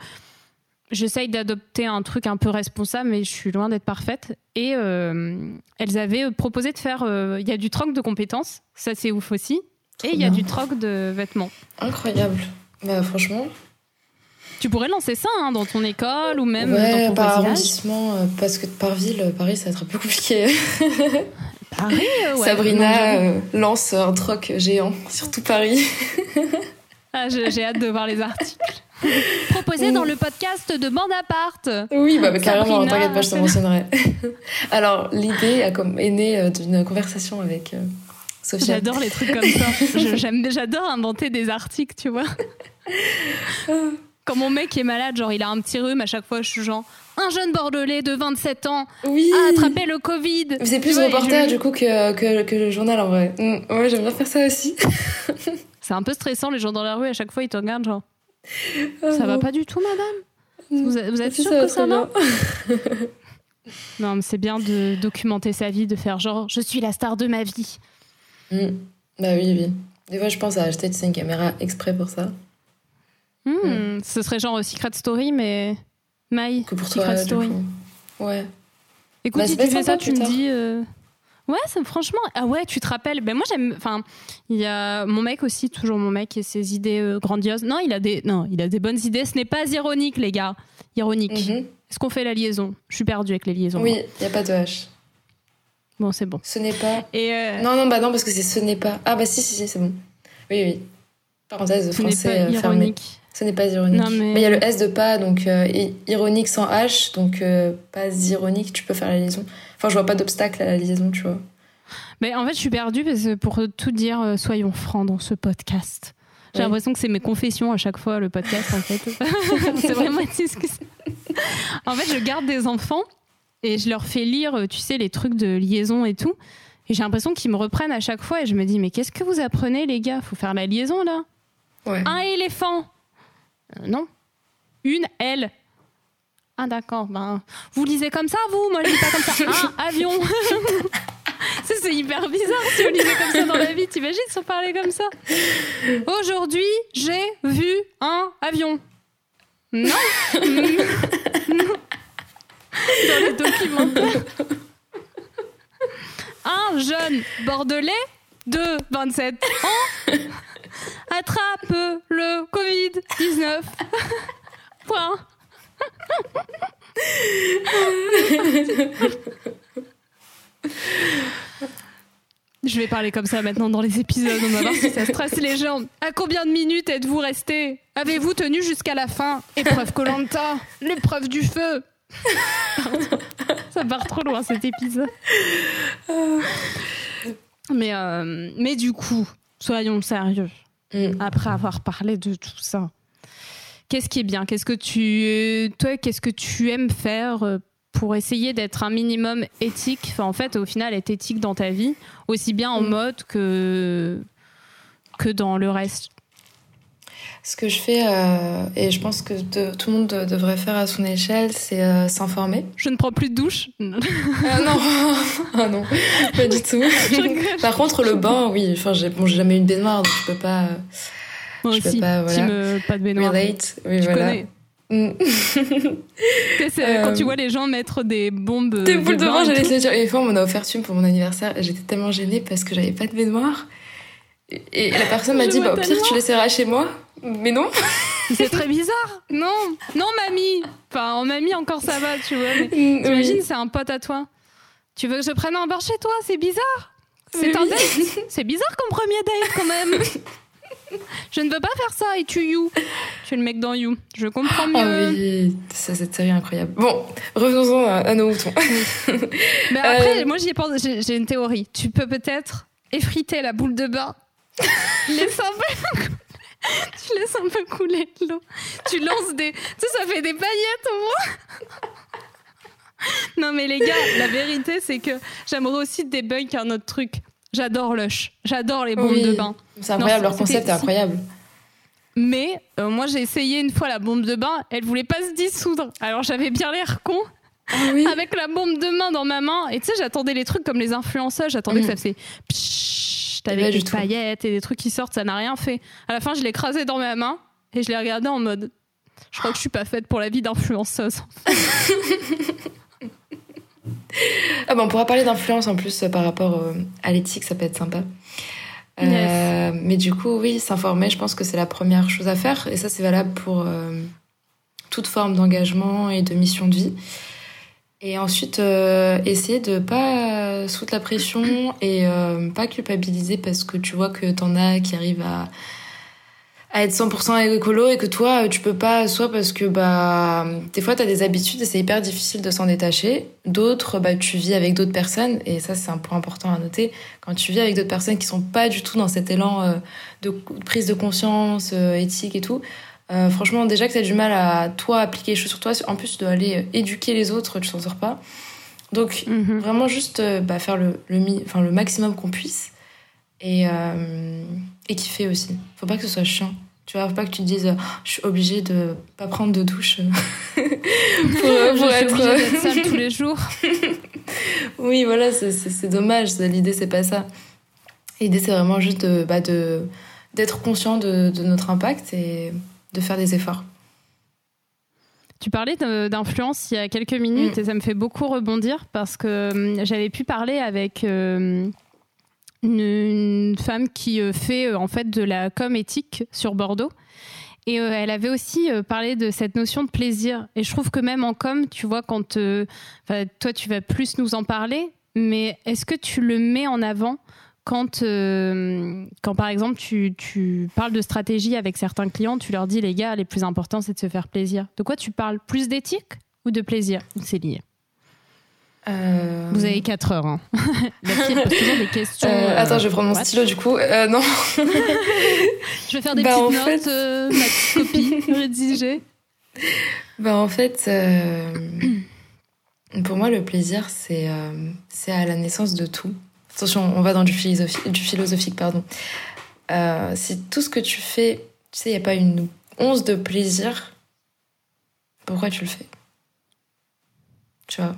J'essaye d'adopter un truc un peu responsable, mais je suis loin d'être parfaite. Et euh, elles avaient proposé de faire. euh, Il y a du troc de compétences, ça c'est ouf aussi. Trop et il y a du troc de vêtements. Incroyable. Bah franchement, Tu pourrais lancer ça hein, dans ton école ou même ouais, dans ton par voisinage. arrondissement, parce que par ville, Paris, ça va être un peu compliqué. (laughs) Paris, euh, ouais. Sabrina euh, lance un troc géant sur tout Paris. (laughs) Ah, j'ai hâte de voir les articles. Proposé dans le podcast de Bande. Oui, bah, bah, carrément, t'inquiète pas, je te mentionnerai. (laughs) Alors, l'idée est née euh, d'une conversation avec euh, Sophia. J'adore les trucs comme ça. (laughs) J'adore inventer des articles, tu vois. Quand mon mec est malade, genre il a un petit rhume, à chaque fois je suis genre un jeune bordelais de 27 ans Oui a attrapé le Covid. Mais C'est plus reporter je- du coup que, que, que le journal en vrai. Mm, ouais, j'aime bien faire ça aussi. (laughs) C'est un peu stressant, les gens dans la rue, à chaque fois ils te regardent genre ça va pas du tout, madame Vous êtes, vous êtes sûre que ça va. (laughs) Non, mais c'est bien de documenter sa vie, de faire genre je suis la star de ma vie. Mm. Bah oui, oui. Des fois, je pense à acheter tu sais, une caméra exprès pour ça. Hmm, Ce serait genre Secret Story, mais. Maï, Que pour Secret toi, Story. Ouais. Écoute, Bah, si tu fais ça, tu me dis. euh, Ouais, ça, franchement. Ah ouais, tu te rappelles. Ben moi, j'aime. Enfin, il y a mon mec aussi, toujours mon mec, et ses idées euh, grandioses. Non, il a des. Non, il a des bonnes idées. Ce n'est pas ironique, les gars. Ironique. Mhm. Est-ce qu'on fait la liaison? Je suis perdue avec les liaisons. Oui, il n'y a pas de H. Bon, c'est bon. Ce n'est pas. Et euh, Non, non, bah non, parce que c'est ce n'est pas. Ah, bah si, si, si, c'est bon. Oui, oui. Parenthèse ce français pas ironique. Ce n'est pas ironique. Non, mais- il y a le S de pas, donc euh, ironique sans H, donc euh, pas ironique, tu peux faire la liaison. Enfin, je vois pas d'obstacle à la liaison, tu vois. Mais en fait, je suis perdue parce que pour tout dire, euh, soyons francs dans ce podcast. J'ai Oui. l'impression que c'est mes confessions à chaque fois, le podcast, en fait. (laughs) c'est vraiment. En fait, je garde des enfants et je leur fais lire, tu sais, les trucs de liaison et tout. Et j'ai l'impression qu'ils me reprennent à chaque fois et je me dis, mais qu'est-ce que vous apprenez, les gars? Faut faire la liaison, là. Ouais. Un éléphant Euh, Non. Une aile. Ah, d'accord. Ben, vous lisez comme ça, vous? Moi, je lis pas comme ça. Un (laughs) avion (laughs) Ça, c'est hyper bizarre si on lisait comme ça dans la vie. T'imagines si on parlait comme ça? Aujourd'hui, j'ai vu un avion. Non Non. (laughs) Dans les documentaires. Un jeune bordelais de 27 ans attrape le Covid-19. Point. Je vais parler comme ça maintenant dans les épisodes. On va voir si ça stresse les gens. À combien de minutes êtes-vous restés Avez-vous tenu jusqu'à la fin? Épreuve Colanta, l'épreuve du feu. Ça part trop loin cet épisode. Mais, euh, mais du coup, soyons sérieux. Mm. après avoir parlé de tout ça. Qu'est-ce qui est bien? Qu'est-ce que tu, toi, qu'est-ce que tu aimes faire euh, pour essayer d'être un minimum éthique? Enfin, en fait, au final, être éthique dans ta vie, aussi bien en mm. mode que que dans le reste. Ce que je fais, euh, et je pense que tout le monde devrait faire à son échelle, c'est euh, s'informer. Je ne prends plus de douche. ah (laughs) non, ah non, pas du tout. (laughs) Par contre, le bain, oui. Enfin, j'ai bon, jamais eu une baignoire, donc je peux pas. Moi je aussi. Peux pas, voilà. me, pas de baignoire. Relate, oui, tu connais. Mm. (laughs) quand tu vois les gens mettre des bombes. Des boules de, bain, j'allais te dire. Et une fois, on m'en a offert une pour mon anniversaire. J'étais tellement gênée parce que j'avais pas de baignoire. Et la personne m'a dit, bah, au pire, tu laisseras chez moi. Mais non. C'est très bizarre. Non, non, mamie. Enfin, en mamie, encore ça va, tu vois. Mais t'imagines, c'est un pote à toi. Tu veux que je prenne un bar chez toi? C'est bizarre. C'est un date. C'est bizarre comme premier date, quand même. je ne veux pas faire ça et tu You? Tu es le mec dans You. Je comprends mieux. Ah oui, ça, cette série incroyable. Bon, revenons-en à, nos moutons. Mais après, euh, moi, j'y ai pensé. J'ai une théorie. Tu peux peut-être effriter la boule de bain. (laughs) Un peu (laughs) tu laisses un peu couler l'eau. Tu lances des. Tu sais, ça fait des paillettes au moins. non, mais les gars, la vérité, c'est que j'aimerais aussi débunk un autre truc. J'adore Lush. J'adore les bombes de bain. C'est incroyable, leur concept est incroyable. Mais euh, moi, j'ai essayé une fois la bombe de bain, elle voulait pas se dissoudre. Alors j'avais bien l'air con. Ah avec la bombe de main dans ma main. Et tu sais, j'attendais les trucs comme les influenceurs. J'attendais que mm. ça faisait avec des paillettes et des trucs qui sortent, ça n'a rien fait. À la fin, je l'ai écrasé dans ma main et je l'ai regardé en mode je crois que je suis pas faite pour la vie d'influenceuse. ah on pourra parler d'influence en plus euh, par rapport euh, à l'éthique, ça peut être sympa. Euh, mais du coup, oui, s'informer, je pense que c'est la première chose à faire. Et ça, c'est valable pour toute forme d'engagement et de mission de vie. Et ensuite, euh, essayer de pas sous la pression et euh, pas culpabiliser parce que tu vois que t'en as qui arrivent à, à être 100% écolo et que toi, tu peux pas, soit parce que bah, des fois, t'as des habitudes et c'est hyper difficile de s'en détacher. D'autres, bah, tu vis avec d'autres personnes et ça, c'est un point important à noter. Quand tu vis avec d'autres personnes qui sont pas du tout dans cet élan euh, de prise de conscience éthique et tout, euh, franchement, déjà que tu as du mal à toi appliquer les choses sur toi, en plus tu dois aller euh, éduquer les autres, tu t'en sors pas. Donc mhm. vraiment juste euh, bah, faire le, le, enfin, le maximum qu'on puisse et, et kiffer aussi. Faut pas que ce soit chiant. Tu vois, faut pas que tu te dises je suis obligée de pas prendre de douche (laughs) pour, pour être sale tous les jours. (laughs) oui, voilà, c'est dommage. L'idée c'est pas ça. L'idée c'est vraiment juste de, bah, de d'être conscient de, de, notre impact et de faire des efforts. Tu parlais d'influence il y a quelques minutes mm. et ça me fait beaucoup rebondir parce que hum, j'avais pu parler avec euh, une, femme qui euh, fait euh, en fait de la com éthique sur Bordeaux. Et elle avait aussi parlé de cette notion de plaisir. Et je trouve que même en com, tu vois, quand toi, tu vas plus nous en parler, mais est-ce que tu le mets en avant quand, euh, quand par exemple tu, tu, parles de stratégie avec certains clients, tu leur dis les gars, les plus importants c'est de se faire plaisir. De quoi tu parles? Plus d'éthique ou de plaisir? C'est lié? Euh... Vous avez 4 heures. Hein. (laughs) La fille pose toujours des questions. Euh, attends, je vais prendre mon stylo du coup. Non. (laughs) je vais faire des bah, petites notes, fait... ma petite copie rédigée. (laughs) Bah en fait, pour moi le plaisir c'est c'est à la naissance de tout. Attention, on va dans du, philosophique, du philosophique pardon. Euh, si tout ce que tu fais, tu sais, il n'y a pas une once de plaisir, pourquoi tu le fais? Tu vois?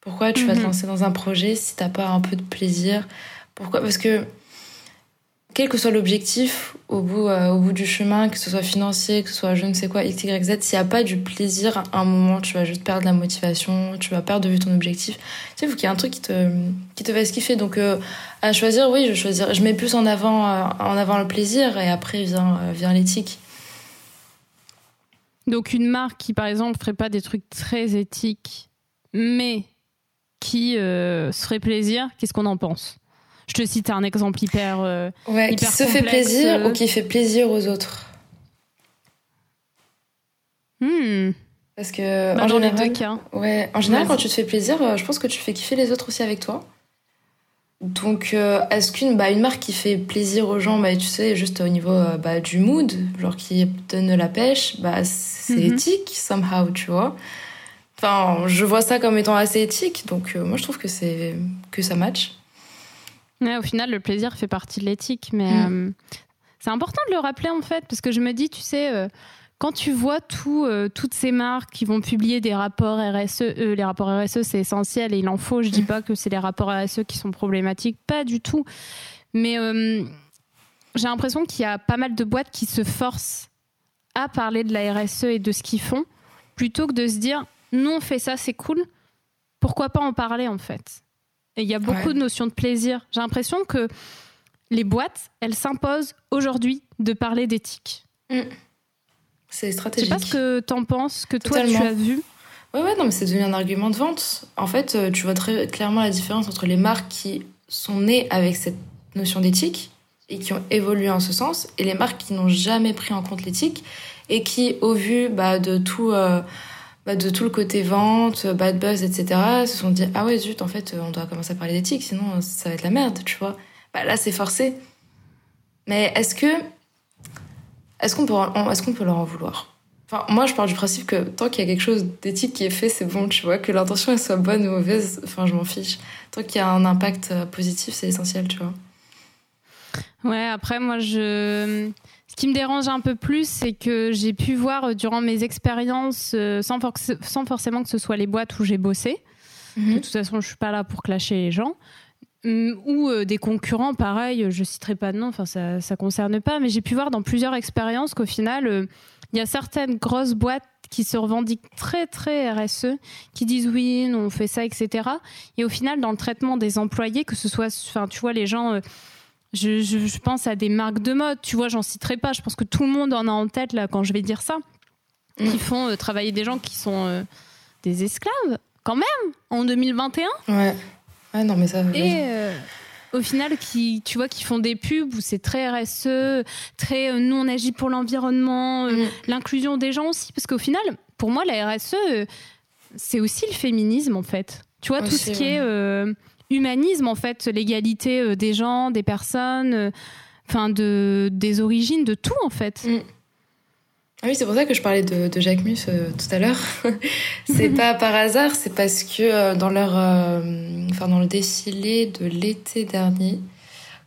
Pourquoi tu vas te mhm. lancer dans un projet si t'as pas un peu de plaisir? Pourquoi? Parce que quel que soit l'objectif au bout, euh, au bout du chemin, que ce soit financier, que ce soit je ne sais quoi, X, Y, Z, s'il n'y a pas du plaisir, à un moment, tu vas juste perdre la motivation, tu vas perdre de vue ton objectif. Tu sais, il faut qu'il y ait un truc qui te, qui te fasse. Donc, euh, à choisir, oui, je choisir. Je mets plus en avant, euh, en avant le plaisir et après vient, vient l'éthique. Donc, une marque qui, par exemple, ferait pas des trucs très éthiques, mais qui se ferait plaisir, qu'est-ce qu'on en pense? Je te cite un exemple hyper. Euh, ouais, qui se fait plaisir ou qui fait plaisir aux autres. Hmm. Parce que bah, en général, ouais, en général, quand tu te fais plaisir, euh, je pense que tu fais kiffer les autres aussi avec toi. Donc, euh, est-ce qu'une bah, une marque qui fait plaisir aux gens, bah, tu sais, juste au niveau euh, bah, du mood, genre qui donne la pêche, bah, c'est mhm. éthique, somehow, tu vois. Enfin, je vois ça comme étant assez éthique, donc euh, moi je trouve que, c'est, que ça match. Ouais, au final, le plaisir fait partie de l'éthique, mais mm. c'est important de le rappeler en fait, parce que je me dis, tu sais quand tu vois tout, euh, toutes ces marques qui vont publier des rapports RSE, euh, les rapports RSE c'est essentiel et il en faut, je dis mm. pas que c'est les rapports RSE qui sont problématiques, pas du tout. Mais euh, j'ai l'impression qu'il y a pas mal de boîtes qui se forcent à parler de la RSE et de ce qu'ils font, plutôt que de se dire, nous on fait ça, c'est cool, pourquoi pas en parler en fait? Et il y a beaucoup de notions de plaisir. J'ai l'impression que les boîtes, elles s'imposent aujourd'hui de parler d'éthique. Mm. C'est stratégique. Je sais pas ce que t'en penses, que toi tu as vu. Ouais, ouais, non, mais c'est devenu un argument de vente. En fait, euh, tu vois très clairement la différence entre les marques qui sont nées avec cette notion d'éthique et qui ont évolué en ce sens, et les marques qui n'ont jamais pris en compte l'éthique et qui, au vu bah, de tout. Euh, bah, de tout le côté vente, bad buzz, etc., se sont dit ah ouais zut en fait on doit commencer à parler d'éthique sinon ça va être la merde, tu vois. Bah là c'est forcé. Mais est-ce que est-ce qu'on peut, est-ce peut leur en vouloir? Enfin, moi, je pars du principe que tant qu'il y a quelque chose d'éthique qui est fait, c'est bon, tu vois. Que l'intention, soit bonne ou mauvaise, enfin, je m'en fiche. Tant qu'il y a un impact euh, positif, c'est essentiel, tu vois. Ouais, après, moi, je... Ce qui me dérange un peu plus, c'est que j'ai pu voir euh, durant mes expériences, euh, sans, sans, forcément que ce soit les boîtes où j'ai bossé, mhm. de toute façon, je suis pas là pour clasher les gens, Hum, ou euh, des concurrents, pareil, je citerai pas de nom, enfin ça, ça concerne pas, mais j'ai pu voir dans plusieurs expériences qu'au final, euh, il y a certaines grosses boîtes qui se revendiquent très très RSE, qui disent oui, on fait ça, etc. Et au final, dans le traitement des employés, que ce soit, enfin tu vois, les gens, euh, je, pense à des marques de mode, tu vois, j'en citerai pas, je pense que tout le monde en a en tête là quand je vais dire ça, qui mm. font travailler des gens qui sont des esclaves, quand même, en 2021. Ouais non, mais ça. Et euh, au final, qui, tu vois, qui font des pubs où c'est très RSE, très euh, nous on agit pour l'environnement, euh, mm. l'inclusion des gens aussi, parce qu'au final, pour moi, la RSE, c'est aussi le féminisme en fait. Tu vois, tout ce qui est humanisme en fait, l'égalité des gens, des personnes, enfin de des origines, de tout en fait. Mm. Ah oui, c'est pour ça que je parlais de, de Jacques Mus euh, tout à l'heure. (laughs) c'est pas par hasard, c'est parce que euh, dans leur, euh, enfin dans le défilé de l'été dernier,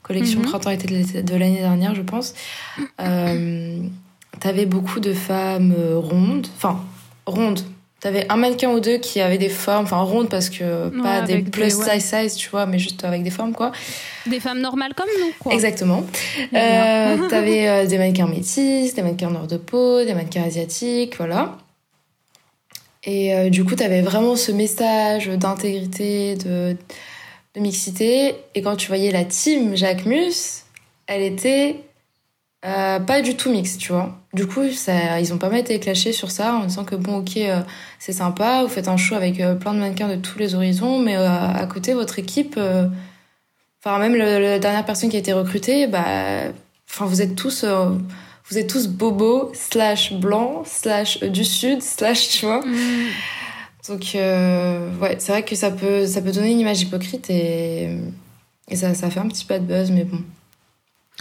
collection mhm. printemps-été de l'année dernière, je pense, t'avais beaucoup de femmes rondes, enfin rondes, T'avais un mannequin ou deux qui avaient des formes, enfin rondes parce que pas des plus size size, tu vois, mais juste avec des formes quoi. Des femmes normales comme nous, quoi. Exactement. Euh, (laughs) T'avais euh, des mannequins métis, des mannequins nord de peau, des mannequins asiatiques, voilà. Et euh, du coup, t'avais vraiment ce message d'intégrité, de, de mixité. Et quand tu voyais la team Jacques Mus, elle était euh, pas du tout mix, tu vois. Du coup, ça, ils ont pas mal été clashés sur ça en disant que bon, ok, euh, c'est sympa, vous faites un show avec euh, plein de mannequins de tous les horizons, mais à côté, votre équipe, enfin même la dernière personne qui a été recrutée, bah, enfin vous êtes tous, vous êtes tous bobos slash blancs slash du sud slash, tu vois. Mm. Donc ouais, c'est vrai que ça peut, ça peut donner une image hypocrite et, et ça, ça fait un petit peu de buzz, mais bon.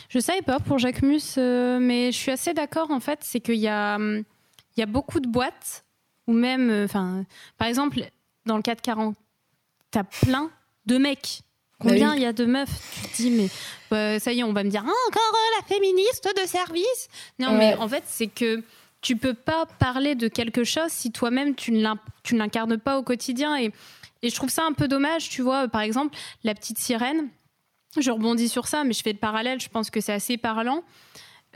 Je savais pas pour Jacques Mus, euh, mais je suis assez d'accord en fait. C'est qu'il y a, hum, il y a beaucoup de boîtes, ou même, euh, enfin, par exemple, dans le 440, t'as plein de mecs. Bah Combien il y a de meufs? Tu te dis, mais bah, ça y est, on va me dire ah, encore la féministe de service? Non, mais en fait, c'est que tu peux pas parler de quelque chose si toi-même tu ne l'incarnes pas au quotidien. Et, et je trouve ça un peu dommage, tu vois. Par exemple, la petite sirène, je rebondis sur ça, mais je fais le parallèle, je pense que c'est assez parlant.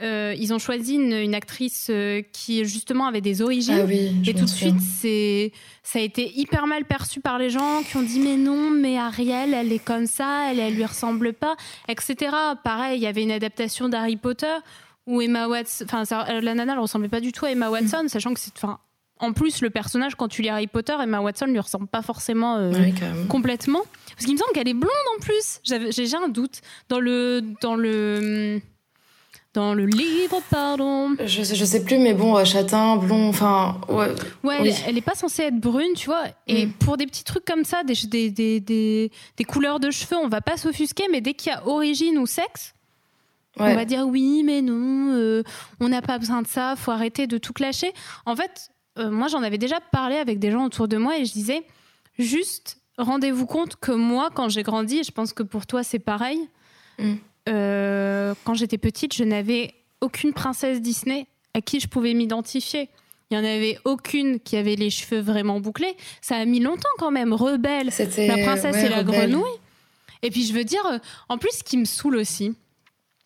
Euh, ils ont choisi une, actrice euh, qui justement avait des origines. Ah oui, et tout de suite c'est ça a été hyper mal perçu par les gens qui ont dit mais non mais Ariel elle est comme ça elle elle lui ressemble pas etc pareil il y avait une adaptation d'Harry Potter où Emma Watson enfin la nana elle ressemblait pas du tout à Emma Watson sachant que c'est enfin en plus, le personnage, quand tu lis Harry Potter, Emma Watson lui ressemble pas forcément euh, complètement. Parce qu'il me semble qu'elle est blonde en plus. J'ai un doute. Dans le, dans le, dans le livre, pardon. Je sais, je sais plus, mais bon, châtain, blond, enfin, ouais. Ouais, elle, est pas censée être brune, tu vois. Et mm. pour des petits trucs comme ça, des, des, des, des, des couleurs de cheveux, on va pas s'offusquer, mais dès qu'il y a origine ou sexe, on va dire oui, mais non, euh, on n'a pas besoin de ça, faut arrêter de tout clasher. En fait, euh, moi, j'en avais déjà parlé avec des gens autour de moi et je disais, juste rendez-vous compte que moi, quand j'ai grandi, et je pense que pour toi c'est pareil, mm. Euh, quand j'étais petite, je n'avais aucune princesse Disney à qui je pouvais m'identifier. Il n'y en avait aucune qui avait les cheveux vraiment bouclés. Ça a mis longtemps quand même. Rebelle, la princesse et la grenouille. Et puis je veux dire, euh, en plus, ce qui me saoule aussi,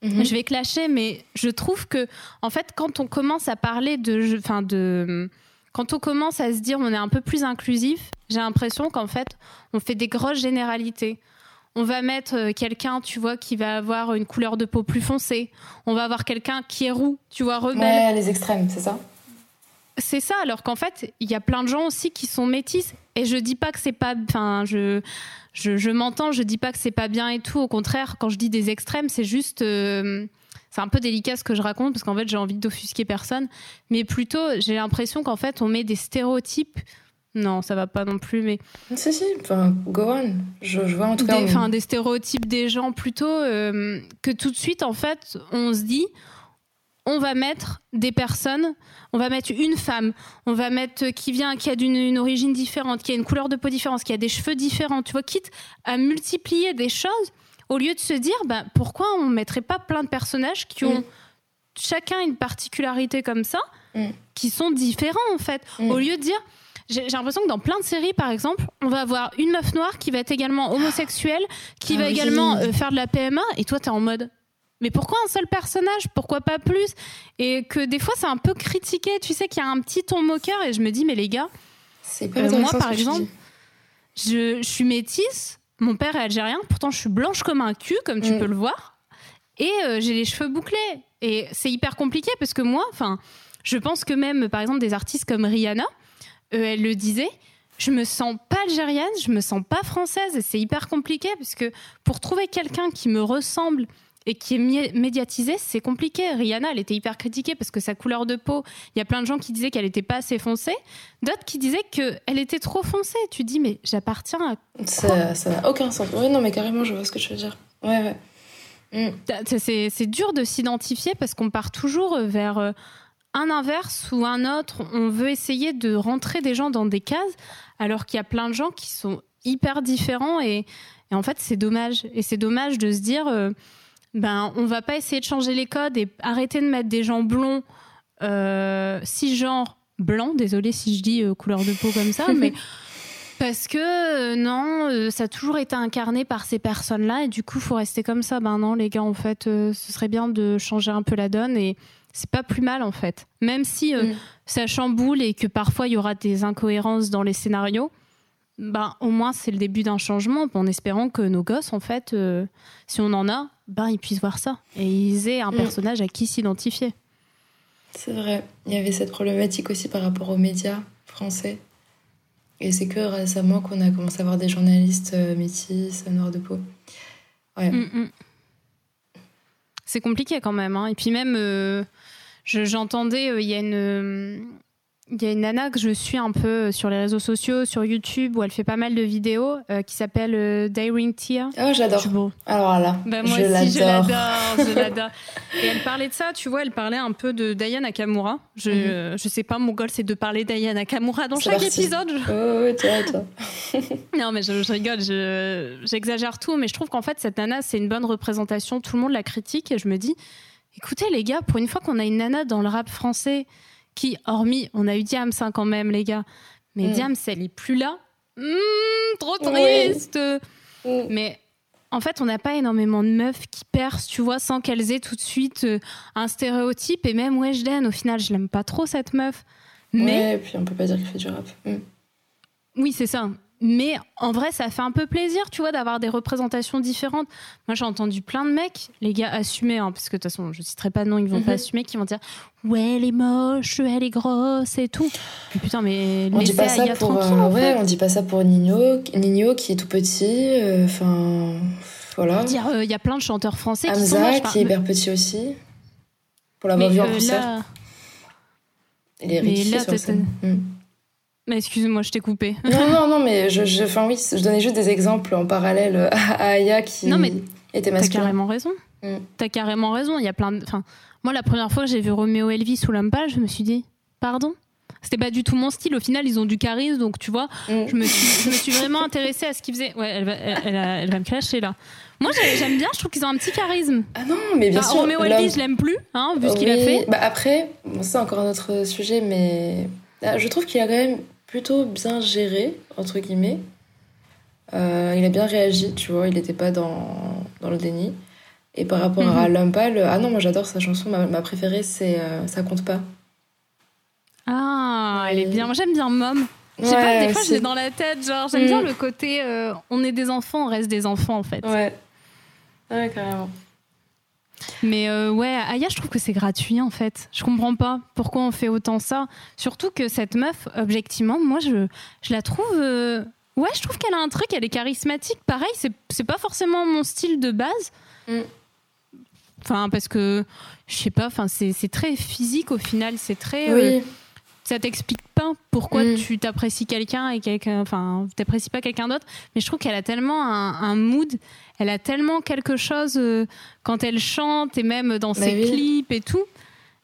mhm. je vais clasher, mais je trouve que, en fait, quand on commence à parler de, enfin de, quand on commence à se dire on est un peu plus inclusif, j'ai l'impression qu'en fait, on fait des grosses généralités on va mettre euh, quelqu'un, tu vois, qui va avoir une couleur de peau plus foncée. On va avoir quelqu'un qui est roux, tu vois, rebelle. Ouais, les extrêmes, c'est ça? C'est ça, alors qu'en fait, il y a plein de gens aussi qui sont métis. Et je dis pas que c'est pas. Enfin, je, je, m'entends, je dis pas que c'est pas bien et tout. Au contraire, quand je dis des extrêmes, c'est juste. Euh, c'est un peu délicat ce que je raconte parce qu'en fait, j'ai envie d'offusquer personne. Mais plutôt, j'ai l'impression qu'en fait, on met des stéréotypes non, ça va pas non plus, mais. Si, si, enfin, go on. Je, vois en tout cas. Enfin, des stéréotypes des gens plutôt euh, que tout de suite, en fait, on se dit, on va mettre des personnes, on va mettre une femme, on va mettre qui vient, qui a d'une origine différente, qui a une couleur de peau différente, qui a des cheveux différents, tu vois, quitte à multiplier des choses, au lieu de se dire, bah, pourquoi on mettrait pas plein de personnages qui ont mm. chacun une particularité comme ça, mm. qui sont différents, en fait, mm. au lieu de dire j'ai l'impression que dans plein de séries, par exemple, on va avoir une meuf noire qui va être également homosexuelle, qui ah va également euh, faire de la PMA, et toi, t'es en mode. Mais pourquoi un seul personnage? Pourquoi pas plus? Et que des fois, c'est un peu critiqué. Tu sais qu'il y a un petit ton moqueur, et je me dis, mais les gars, euh, moi, par exemple, je, suis métisse, mon père est algérien, pourtant je suis blanche comme un cul, comme tu mm. peux le voir, et euh, j'ai les cheveux bouclés. Et c'est hyper compliqué parce que moi, enfin, je pense que même, par exemple, des artistes comme Rihanna, euh, elle le disait, je me sens pas algérienne, je me sens pas française et c'est hyper compliqué parce que pour trouver quelqu'un qui me ressemble et qui est médiatisé, c'est compliqué. Rihanna, elle était hyper critiquée parce que sa couleur de peau, il y a plein de gens qui disaient qu'elle était pas assez foncée, d'autres qui disaient qu'elle était trop foncée. Tu dis, mais j'appartiens à. Ça n'a aucun sens. Oui, non, mais carrément, je vois ce que tu veux dire. Ouais, ouais. Mm. C'est dur de s'identifier parce qu'on part toujours vers euh, un inverse ou un autre, on veut essayer de rentrer des gens dans des cases, alors qu'il y a plein de gens qui sont hyper différents et, en fait c'est dommage. Et c'est dommage de se dire, euh, ben on va pas essayer de changer les codes et arrêter de mettre des gens blonds, euh, cisgenres blancs, désolé si je dis euh, couleur de peau comme ça, (laughs) mais parce que non, ça a toujours été incarné par ces personnes-là et du coup faut rester comme ça. Ben non les gars, en fait, ce serait bien de changer un peu la donne et c'est pas plus mal en fait. Même si euh, mm. ça chamboule et que parfois il y aura des incohérences dans les scénarios, ben, au moins c'est le début d'un changement en espérant que nos gosses, en fait, euh, si on en a, ben, ils puissent voir ça et ils aient un mm. personnage à qui s'identifier. C'est vrai. Il y avait cette problématique aussi par rapport aux médias français. Et c'est que récemment qu'on a commencé à voir des journalistes euh, métis, noirs de peau. Ouais. Mm, c'est compliqué quand même. Hein. Et puis même, j'entendais, euh, il y a une il y a une nana que je suis un peu euh, sur les réseaux sociaux, sur YouTube, où elle fait pas mal de vidéos, euh, qui s'appelle euh, Daring Tia. Oh, j'adore. Alors là, bah, moi aussi, je l'adore, je (laughs) l'adore. Et elle parlait de ça, tu vois, elle parlait un peu de Diane Nakamura. Je, mhm. je sais pas, mon goal, c'est de parler Diane Nakamura dans chaque épisode. Oh, ouais, toi, toi. (laughs) (laughs) non, mais je, je rigole, j'exagère tout, mais je trouve qu'en fait, cette nana, c'est une bonne représentation. Tout le monde la critique, et je me dis, écoutez, les gars, pour une fois qu'on a une nana dans le rap français, qui, hormis, on a eu Diams hein, quand même, les gars, mais mm. Diams, elle est plus là. Hmm, trop triste. Mm. Mais en fait, on n'a pas énormément de meufs qui percent, tu vois, sans qu'elles aient tout de suite euh, un stéréotype. Et même Weshden, au final, je l'aime pas trop cette meuf. Mais... et puis on peut pas dire qu'elle fait du rap. Mm. Oui, c'est ça. Mais en vrai, ça fait un peu plaisir, tu vois, d'avoir des représentations différentes. Moi, j'ai entendu plein de mecs, les gars assumés, hein, parce que de toute façon, je citerai pas de nom, ils vont pas mhm. assumer, qui vont dire Ouais, elle est moche, elle est grosse et tout. putain, mais on dit pas ça pour, euh, ouais, on dit pas ça pour Nino, Nino qui est tout petit. Euh, enfin, voilà. Il y a plein de chanteurs français qui sont moches. qui est hyper petit aussi. pour l'avoir vu en concert. Là... Il est là, sur scène. Hmm. Mais excuse-moi, je t'ai coupé. non, non, non, mais je, je, enfin, oui, je donnais juste des exemples en parallèle à Aya qui non, mais était masculin. T'as carrément raison. Mm. T'as carrément raison. Il y a plein de. Enfin, moi, la première fois que j'ai vu Roméo Elvis ou Lampal, je me suis dit, pardon? C'était pas du tout mon style. Au final, ils ont du charisme, donc tu vois, mm. je, me suis, je me suis vraiment intéressée à ce qu'ils faisaient. Ouais, elle va, elle, va me clasher là. Moi, j'aime bien, je trouve qu'ils ont un petit charisme. Ah non, mais bien sûr. Roméo Elvis, je l'aime plus, hein, vu ce qu'il a fait. Bah après, bon, c'est encore un autre sujet, mais ah, je trouve qu'il a quand même plutôt bien géré, entre guillemets. Euh, il a bien réagi, tu vois, il n'était pas dans, dans le déni. Et par rapport à mhm. Lumpal, ah non, moi j'adore sa chanson, ma, préférée c'est euh, Ça compte pas. Ah, elle est bien. Moi j'aime bien Mom. Je sais pas, des fois j'ai dans la tête, genre j'aime bien mm. le côté euh, on est des enfants, on reste des enfants en fait. Ouais. Ouais, carrément. Mais euh, ouais, Aya, je trouve que c'est gratuit en fait. Je comprends pas pourquoi on fait autant ça. Surtout que cette meuf, objectivement, moi je, je la trouve. Euh, ouais, je trouve qu'elle a un truc, elle est charismatique. Pareil, c'est pas forcément mon style de base. Mm. Enfin, parce que je sais pas, enfin, c'est très physique au final, c'est très. Euh, ça t'explique pas pourquoi mm. tu t'apprécies quelqu'un et quelqu'un. Enfin, t'apprécies pas quelqu'un d'autre. Mais je trouve qu'elle a tellement un, mood, elle a tellement quelque chose euh, quand elle chante et même dans bah ses clips et tout.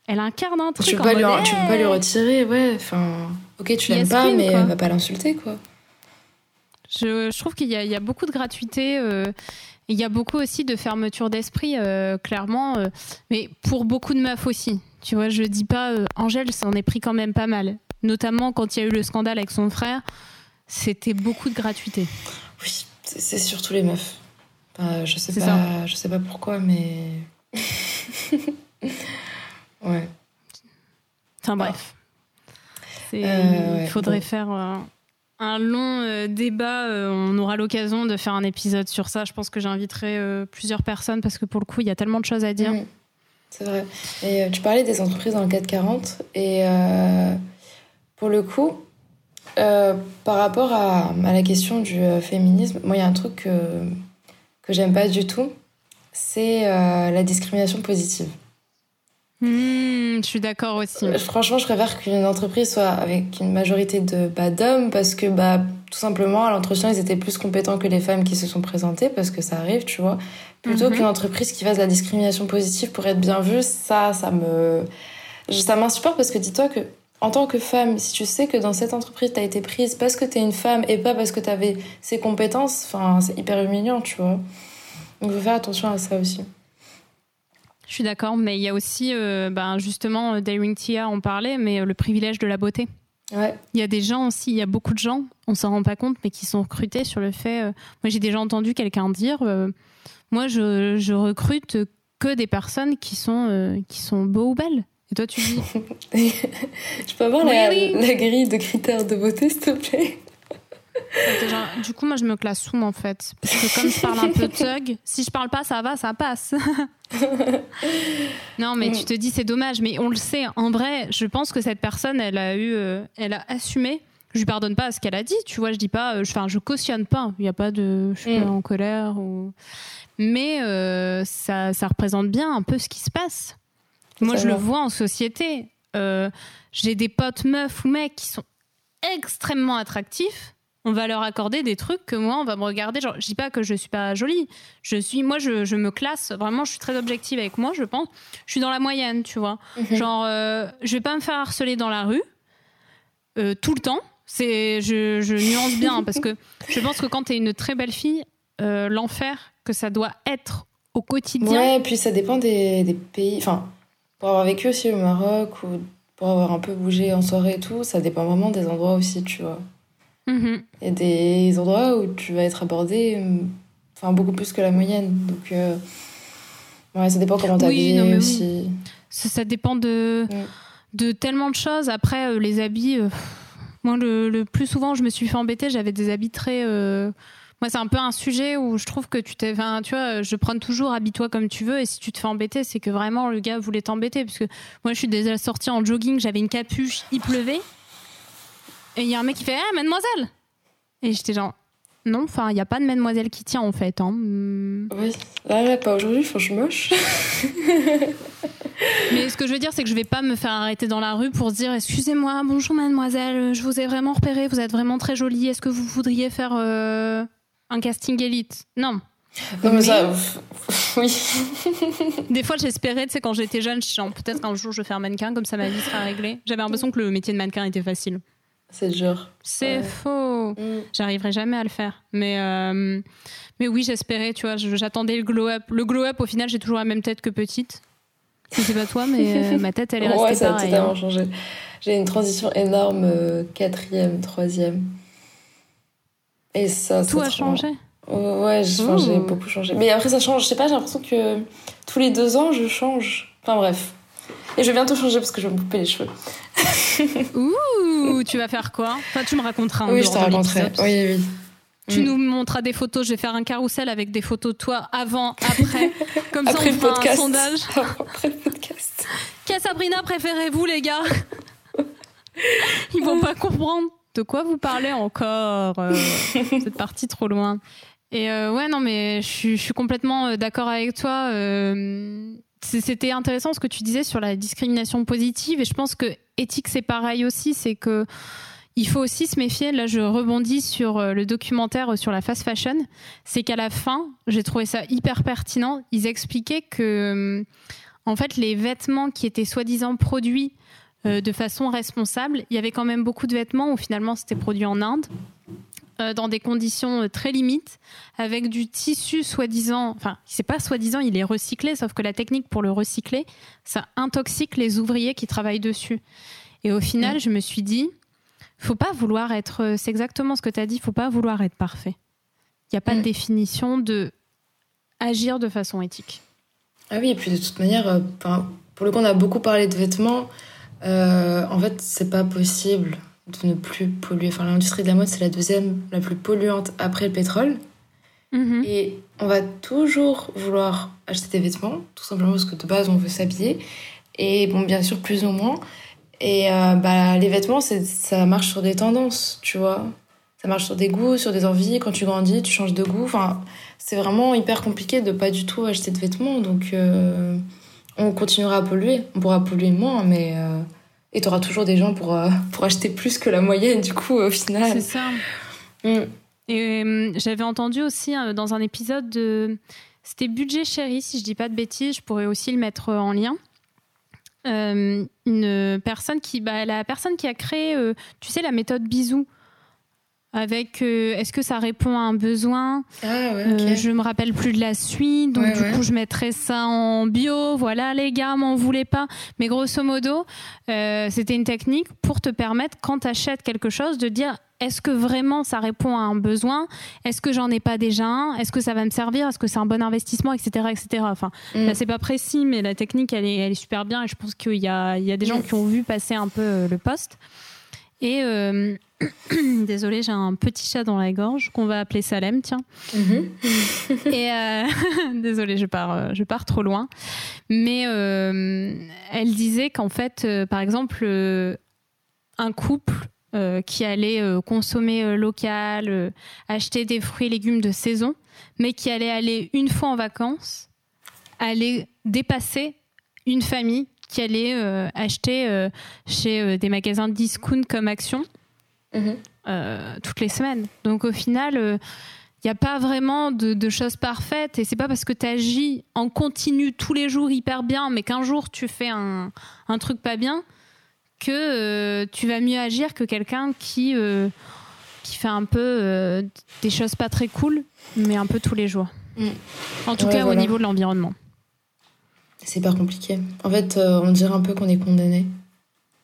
Elle incarne un truc. Tu peux, pas, lui, tu peux pas lui retirer, ouais. Enfin, ok, tu l'aimes pas, mais quoi. va pas l'insulter, quoi. Je, je trouve qu'il y, y, a beaucoup de gratuité. Euh, il y a beaucoup aussi de fermeture d'esprit, euh, clairement. mais pour beaucoup de meufs aussi. Tu vois, je dis pas, euh, Angèle s'en est pris quand même pas mal. Notamment quand il y a eu le scandale avec son frère, c'était beaucoup de gratuité. Oui, c'est surtout les meufs. je sais pas, je sais pas pourquoi, mais (laughs) ouais. Enfin bref, euh, il faudrait faire euh, un long débat. on aura l'occasion de faire un épisode sur ça. Je pense que j'inviterai plusieurs personnes parce que pour le coup, il y a tellement de choses à dire. Mm. C'est vrai. Et euh, tu parlais des entreprises dans le 440 et euh, pour le coup, euh, par rapport à, la question du féminisme, moi il y a un truc que, que j'aime pas du tout, c'est la discrimination positive. Hmm, je suis d'accord aussi. Franchement, je préfère qu'une entreprise soit avec une majorité de bah, d'hommes parce que bah, tout simplement à l'entretien ils étaient plus compétents que les femmes qui se sont présentées parce que ça arrive, tu vois plutôt mhm. qu'une entreprise qui fasse de la discrimination positive pour être bien vue, ça, ça me, ça m'insupporte parce que dis-toi que en tant que femme, si tu sais que dans cette entreprise, tu as été prise parce que tu es une femme et pas parce que tu avais ces compétences, enfin, c'est hyper humiliant, tu vois. Donc, il faut faire attention à ça aussi. Je suis d'accord, mais il y a aussi, euh, ben justement, Daring Tia en parlait, mais euh, le privilège de la beauté. Ouais. Il y a des gens aussi, il y a beaucoup de gens, on s'en rend pas compte, mais qui sont recrutés sur le fait. Euh, moi, j'ai déjà entendu quelqu'un dire moi, je, recrute que des personnes qui sont, euh, qui sont beaux ou belles. Et toi, tu dis (laughs) Je peux avoir la, grille de critères de beauté, s'il te plaît? Du coup, moi, je me classe sous, en fait. Parce que comme je parle un peu thug, si je parle pas, ça va, ça passe. (laughs) non, mais tu te dis, c'est dommage. Mais on le sait, en vrai, je pense que cette personne, elle a eu, euh, elle a assumé. Je lui pardonne pas ce qu'elle a dit, tu vois. Je dis pas, euh, enfin, je, cautionne pas. Il n'y a pas de, je suis pas mm. en colère ou mais euh, ça, représente bien un peu ce qui se passe. Moi, je le vois en société. Euh, j'ai des potes meufs ou mecs qui sont extrêmement attractifs. On va leur accorder des trucs que moi, on va me regarder. Genre, je dis pas que je suis pas jolie. Je suis, moi, je, me classe. Vraiment, je suis très objective avec moi. Je pense, je suis dans la moyenne, tu vois. Mhm. Genre, euh, je vais pas me faire harceler dans la rue tout le temps. C'est, je, je nuance bien parce que je pense que quand tu es une très belle fille, l'enfer que ça doit être au quotidien. Ouais, et puis ça dépend des, des, pays. Enfin, pour avoir vécu aussi au Maroc ou pour avoir un peu bougé en soirée et tout, ça dépend vraiment des endroits aussi, tu vois. Mm-hmm. Il y a des endroits où tu vas être abordé enfin, beaucoup plus que la moyenne. Donc, euh, ouais, ça dépend comment t'habilles oui, aussi. Ça, dépend de, mm. de tellement de choses. Après, euh, les habits. Euh, moi, le, le, plus souvent, je me suis fait embêter. J'avais des habits très moi, c'est un peu un sujet où je trouve que tu t'es. Enfin, tu vois, je prends toujours habille-toi comme tu veux. Et si tu te fais embêter, c'est que vraiment le gars voulait t'embêter. Parce que moi, je suis déjà sortie en jogging, j'avais une capuche, il pleuvait. Et il y a un mec qui fait Ah, mademoiselle Et j'étais genre non, enfin, il n'y a pas de mademoiselle qui tient en fait. Hein. Hmm. Oui, là, pas aujourd'hui, je suis moche. (laughs) Mais ce que je veux dire, c'est que je vais pas me faire arrêter dans la rue pour dire excusez-moi, bonjour mademoiselle, je vous ai vraiment repéré, vous êtes vraiment très jolie, est-ce que vous voudriez faire euh, un casting élite? Non. Non, mais, ça, (laughs) oui. des fois, j'espérais, tu sais, quand j'étais jeune, peut-être qu'un jour je vais faire mannequin, comme ça ma vie sera réglée. J'avais l'impression que le métier de mannequin était facile. C'est dur. C'est faux. Mm. J'arriverai jamais à le faire. Mais, euh, mais oui, j'espérais, tu vois, j'attendais le glow-up. Le glow-up, au final, j'ai toujours la même tête que petite. Je sais pas toi, mais euh, ma tête, elle est (laughs) restée ouais, ça a totalement hein. changé. J'ai une transition énorme, euh, quatrième, troisième. Et ça, Tout a changé Ouais, j'ai changé, beaucoup changé. Mais après, ça change. Je sais pas, j'ai l'impression que tous les deux ans, je change. Enfin bref. Et je vais bientôt changer parce que je vais me couper les cheveux. (laughs) Ouh, tu vas faire quoi? Enfin, tu me raconteras. oui, je te raconterai. Oui, oui. Tu mm. nous montreras des photos. Je vais faire un carrousel avec des photos de toi avant, après. (laughs) Comme ça, on le fera un sondage. (laughs) Après le podcast. Quelle Sabrina préférez-vous, les gars? Ils vont pas comprendre de quoi vous parlez encore. Euh, cette partie trop loin. Et euh, ouais, non, mais je suis complètement euh, d'accord avec toi. C'était intéressant ce que tu disais sur la discrimination positive. Et je pense que éthique, c'est pareil aussi. C'est que il faut aussi se méfier. Là, je rebondis sur euh, le documentaire euh, sur la fast fashion. C'est qu'à la fin, j'ai trouvé ça hyper pertinent. Ils expliquaient que, euh, en fait, les vêtements qui étaient soi-disant produits de façon responsable, il y avait quand même beaucoup de vêtements où finalement c'était produit en Inde dans des conditions très limites, avec du tissu soi-disant, enfin, c'est pas soi-disant, il est recyclé, sauf que la technique pour le recycler, ça intoxique les ouvriers qui travaillent dessus. Et au final, mm. je me suis dit, faut pas vouloir être. Euh, c'est exactement ce que tu as dit. Faut pas vouloir être parfait. Il n'y a pas de mm. définition de agir de façon éthique. Ah oui, et puis de toute manière, euh, pour le coup, on a beaucoup parlé de vêtements. Euh, en fait, c'est pas possible de ne plus polluer. Enfin, l'industrie de la mode, c'est la deuxième la plus polluante après le pétrole. Mm-hmm. Et on va toujours vouloir acheter des vêtements, tout simplement parce que de base, on veut s'habiller. Et bon, bien sûr, plus ou moins. Et euh, bah, les vêtements, ça marche sur des tendances, tu vois. Ça marche sur des goûts, sur des envies. Quand tu grandis, tu changes de goût. Enfin, c'est vraiment hyper compliqué de pas du tout acheter de vêtements. Donc, euh, on continuera à polluer. On pourra polluer moins, mais. Euh, et tu auras toujours des gens pour, pour acheter plus que la moyenne, du coup, au final. C'est ça. Mm. Et j'avais entendu aussi dans un épisode de. C'était Budget Chéri, si je dis pas de bêtises, je pourrais aussi le mettre en lien. Euh, une personne qui, bah, la personne qui a créé, euh, tu sais, la méthode bisou. Avec, euh, est-ce que ça répond à un besoin ah, ouais, Je me rappelle plus de la suite, donc du coup je mettrais ça en bio. Voilà, les gars, m'en voulez pas. Mais grosso modo, c'était une technique pour te permettre, quand tu achètes quelque chose, de dire est-ce que vraiment ça répond à un besoin? Est-ce que j'en ai pas déjà un? Est-ce que ça va me servir? Est-ce que c'est un bon investissement? Etc. etc. Enfin, mm. là, c'est pas précis, mais la technique, elle est, elle est super bien et je pense qu'il y a, il y a des gens qui ont vu passer un peu euh, le poste. Et (coughs) euh, désolé, j'ai un petit chat dans la gorge qu'on va appeler Salem, tiens. Mm-hmm. et euh, (laughs) désolé, je pars, je pars trop loin. Mais elle disait qu'en fait, par exemple, un couple euh, qui allait euh, consommer euh, local, acheter des fruits et légumes de saison, mais qui allait aller une fois en vacances, allait dépasser une famille qui allait acheter chez des magasins de discount comme Action mhm. toutes les semaines. Donc au final, il n'y a pas vraiment de, choses parfaites et c'est pas parce que tu agis en continu tous les jours hyper bien, mais qu'un jour tu fais un, un truc pas bien, que euh, tu vas mieux agir que quelqu'un qui, euh, qui fait un peu euh, des choses pas très cool, mais un peu tous les jours. Mm. En tout cas, au niveau de l'environnement. C'est pas compliqué. En fait, on dirait un peu qu'on est condamné.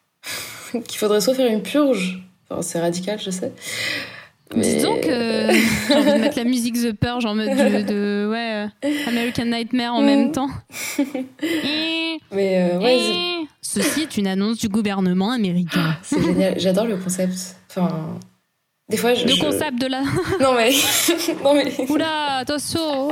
(laughs) Qu'il faudrait soit faire une purge. C'est radical, je sais. Mais... Disons (laughs) que j'ai envie de mettre la musique The Purge en mode de, ouais, American Nightmare en même temps. (laughs) Mais ouais, Ceci est une annonce du gouvernement américain. C'est génial, j'adore le concept. Enfin, des fois, je, le concept de la. (laughs) non mais, non mais. Oula, attention.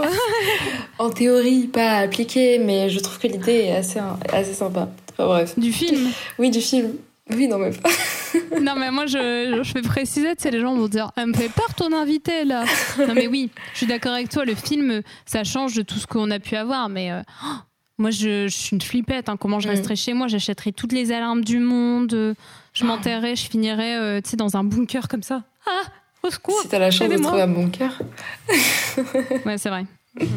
en théorie, pas appliqué, mais je trouve que l'idée est assez, assez sympa. Enfin, bref. Du film. Oui, du film. Oui, non, mais pas. (laughs) non, mais moi, je, je fais préciser, tu sais, les gens vont dire Elle me fait peur ton invité, là. non, mais oui, je suis d'accord avec toi, le film, ça change de tout ce qu'on a pu avoir, mais. Euh, oh, moi, je, suis une flippette. Hein. Comment je mm. resterais chez moi? J'achèterais toutes les alarmes du monde. Je m'enterrais, je finirais euh, tu sais, dans un bunker comme ça. Ah Au secours Si t'as la chance de trouver un bunker. ouais, c'est vrai. (laughs)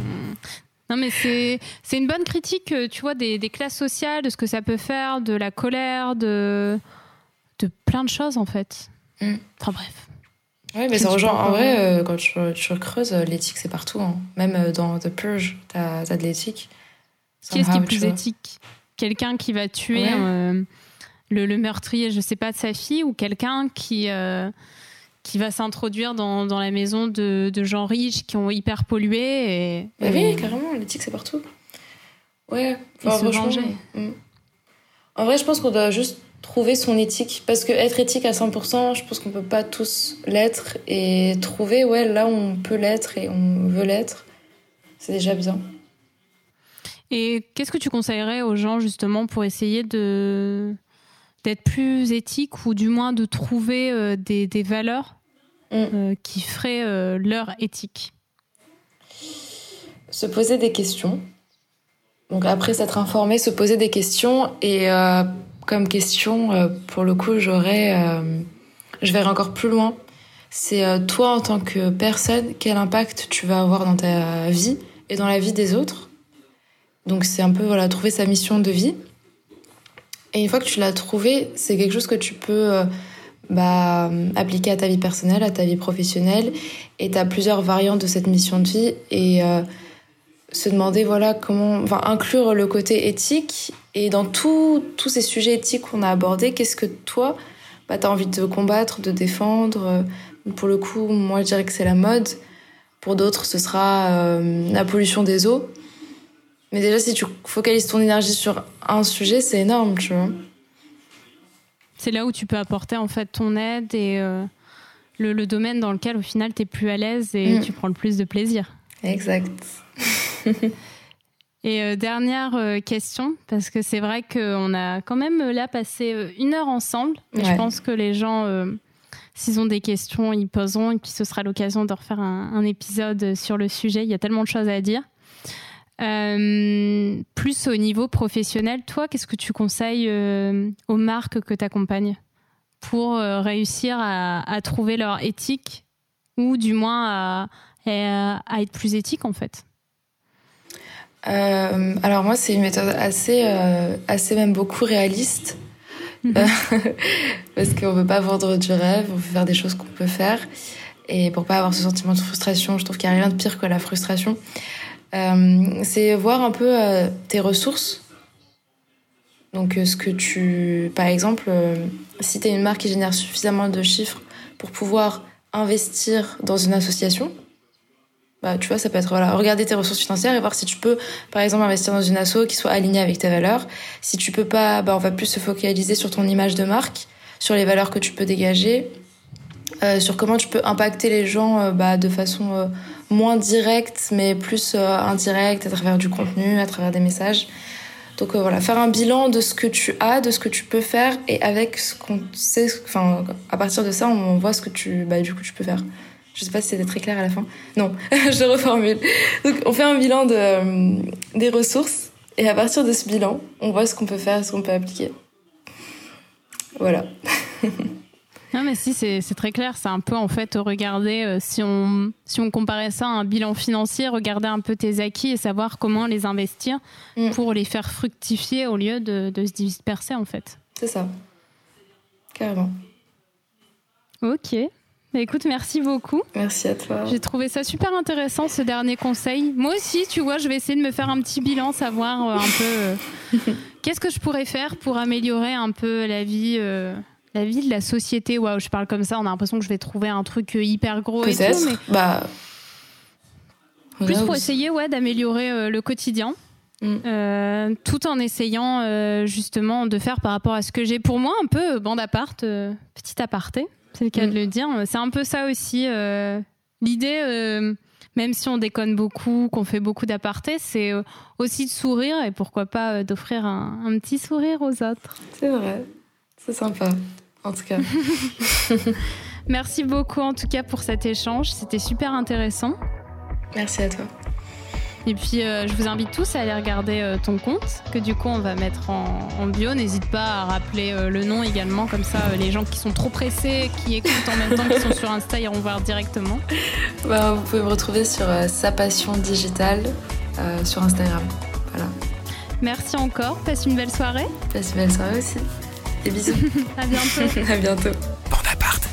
Non, mais c'est, c'est une bonne critique, euh, tu vois, des, des, classes sociales, de ce que ça peut faire, de la colère, de, de plein de choses, en fait. Mm. Enfin, bref. Oui, mais ça rejoint. En vrai, euh, quand tu, tu creuses, l'éthique, c'est partout. Hein. Même dans The Purge, t'as, as de l'éthique. Qui est-ce qui est plus éthique? Quelqu'un qui va tuer le, le, meurtrier, je sais pas, de sa fille, ou quelqu'un qui qui va s'introduire dans, dans, la maison de, de, gens riches qui ont hyper pollué. Et, bah oui, carrément, l'éthique c'est partout. Ouais, enfin, se mm. En vrai, je pense qu'on doit juste trouver son éthique. Parce que être éthique à 100%, je pense qu'on peut pas tous l'être. Et trouver, ouais, là où on peut l'être et on veut l'être, c'est déjà bien. Et qu'est-ce que tu conseillerais aux gens justement pour essayer de d'être plus éthique ou du moins de trouver euh, des, des, valeurs mm. euh, qui feraient euh, leur éthique Se poser des questions. Donc après s'être informé, se poser des questions et comme question, pour le coup, j'aurais, je verrai encore plus loin. C'est toi en tant que personne, quel impact tu vas avoir dans ta vie et dans la vie des autres? Donc c'est un peu voilà trouver sa mission de vie. Et une fois que tu l'as trouvé, c'est quelque chose que tu peux euh, bah, appliquer à ta vie personnelle, à ta vie professionnelle. Et tu as plusieurs variantes de cette mission de vie. Et euh, se demander, voilà, comment. Enfin, inclure le côté éthique. Et dans tous ces sujets éthiques qu'on a abordés, qu'est-ce que toi, bah, tu as envie de combattre, de défendre? Pour le coup, moi, je dirais que c'est la mode. Pour d'autres, ce sera euh, la pollution des eaux. Mais déjà, si tu focalises ton énergie sur un sujet, c'est énorme, tu vois. C'est là où tu peux apporter en fait ton aide et euh, le, domaine dans lequel au final tu es plus à l'aise et mm. tu prends le plus de plaisir. Exact. (laughs) et euh, dernière euh, question, parce que c'est vrai qu'on a quand même là passé une heure ensemble. Et je pense que les gens, s'ils ont des questions, ils poseront et puis ce sera l'occasion de refaire un, un épisode sur le sujet. Il y a tellement de choses à dire. Euh, plus au niveau professionnel, toi, qu'est-ce que tu conseilles euh, aux marques que tu accompagnes pour euh, réussir à, trouver leur éthique ou du moins à, être plus éthique en fait? Alors moi, c'est une méthode assez, assez même beaucoup réaliste. Mhm. (laughs) parce qu'on ne veut pas vendre du rêve, on veut faire des choses qu'on peut faire. Et pour pas avoir ce sentiment de frustration, je trouve qu'il n'y a rien de pire que la frustration. Euh, c'est voir un peu euh, tes ressources. Donc, euh, ce que tu. Par exemple, si tu es une marque qui génère suffisamment de chiffres pour pouvoir investir dans une association, bah, tu vois, ça peut être voilà, regarder tes ressources financières et voir si tu peux, par exemple, investir dans une asso qui soit alignée avec tes valeurs. Si tu peux pas, bah, on va plus se focaliser sur ton image de marque, sur les valeurs que tu peux dégager, sur comment tu peux impacter les gens bah, de façon moins direct, mais plus euh, indirect à travers du contenu, à travers des messages. Donc euh, voilà, faire un bilan de ce que tu as, de ce que tu peux faire, et avec ce qu'on sait, enfin, à partir de ça, on voit ce que tu, bah, du coup, tu peux faire. Je sais pas si c'était très clair à la fin. Non, (laughs) je reformule. Donc on fait un bilan de, euh, des ressources, et à partir de ce bilan, on voit ce qu'on peut faire, ce qu'on peut appliquer. Voilà. (laughs) Non, mais si, c'est très clair. C'est un peu, en fait, regarder, euh, si, on, si on comparait ça à un bilan financier, regarder un peu tes acquis et savoir comment les investir mm. pour les faire fructifier au lieu de, de se disperser, en fait. C'est ça. Carrément. Ok. Bah, écoute, merci beaucoup. Merci à toi. J'ai trouvé ça super intéressant, ce dernier conseil. Moi aussi, tu vois, je vais essayer de me faire un petit bilan, savoir euh, un peu euh, (laughs) qu'est-ce que je pourrais faire pour améliorer un peu la vie la vie de la société, waouh, je parle comme ça, on a l'impression que je vais trouver un truc euh, hyper gros et tout, mais bah plus pour essayer ouais d'améliorer euh, le quotidien. Mm. Euh, tout en essayant justement de faire par rapport à ce que j'ai pour moi un peu bande apart, petit aparté, c'est le cas de mm. le dire. C'est un peu ça aussi l'idée, même si on déconne beaucoup, qu'on fait beaucoup d'apartés, c'est aussi de sourire et pourquoi pas d'offrir un, un, petit sourire aux autres. C'est vrai. C'est sympa, en tout cas. (laughs) Merci beaucoup en tout cas pour cet échange. C'était super intéressant. Merci à toi. Et puis, euh, je vous invite tous à aller regarder euh, ton compte, que du coup, on va mettre en, bio. N'hésite pas à rappeler euh, le nom également, comme ça, les gens qui sont trop pressés, qui écoutent en même temps, qui sont sur Insta, iront voir directement. Bah, vous pouvez me retrouver sur Sa Passion Digitale sur Instagram. Voilà. Merci encore. Passe une belle soirée. Passe une belle soirée aussi. Et bisous. (laughs) à bientôt. (laughs) à bientôt. Bon appart.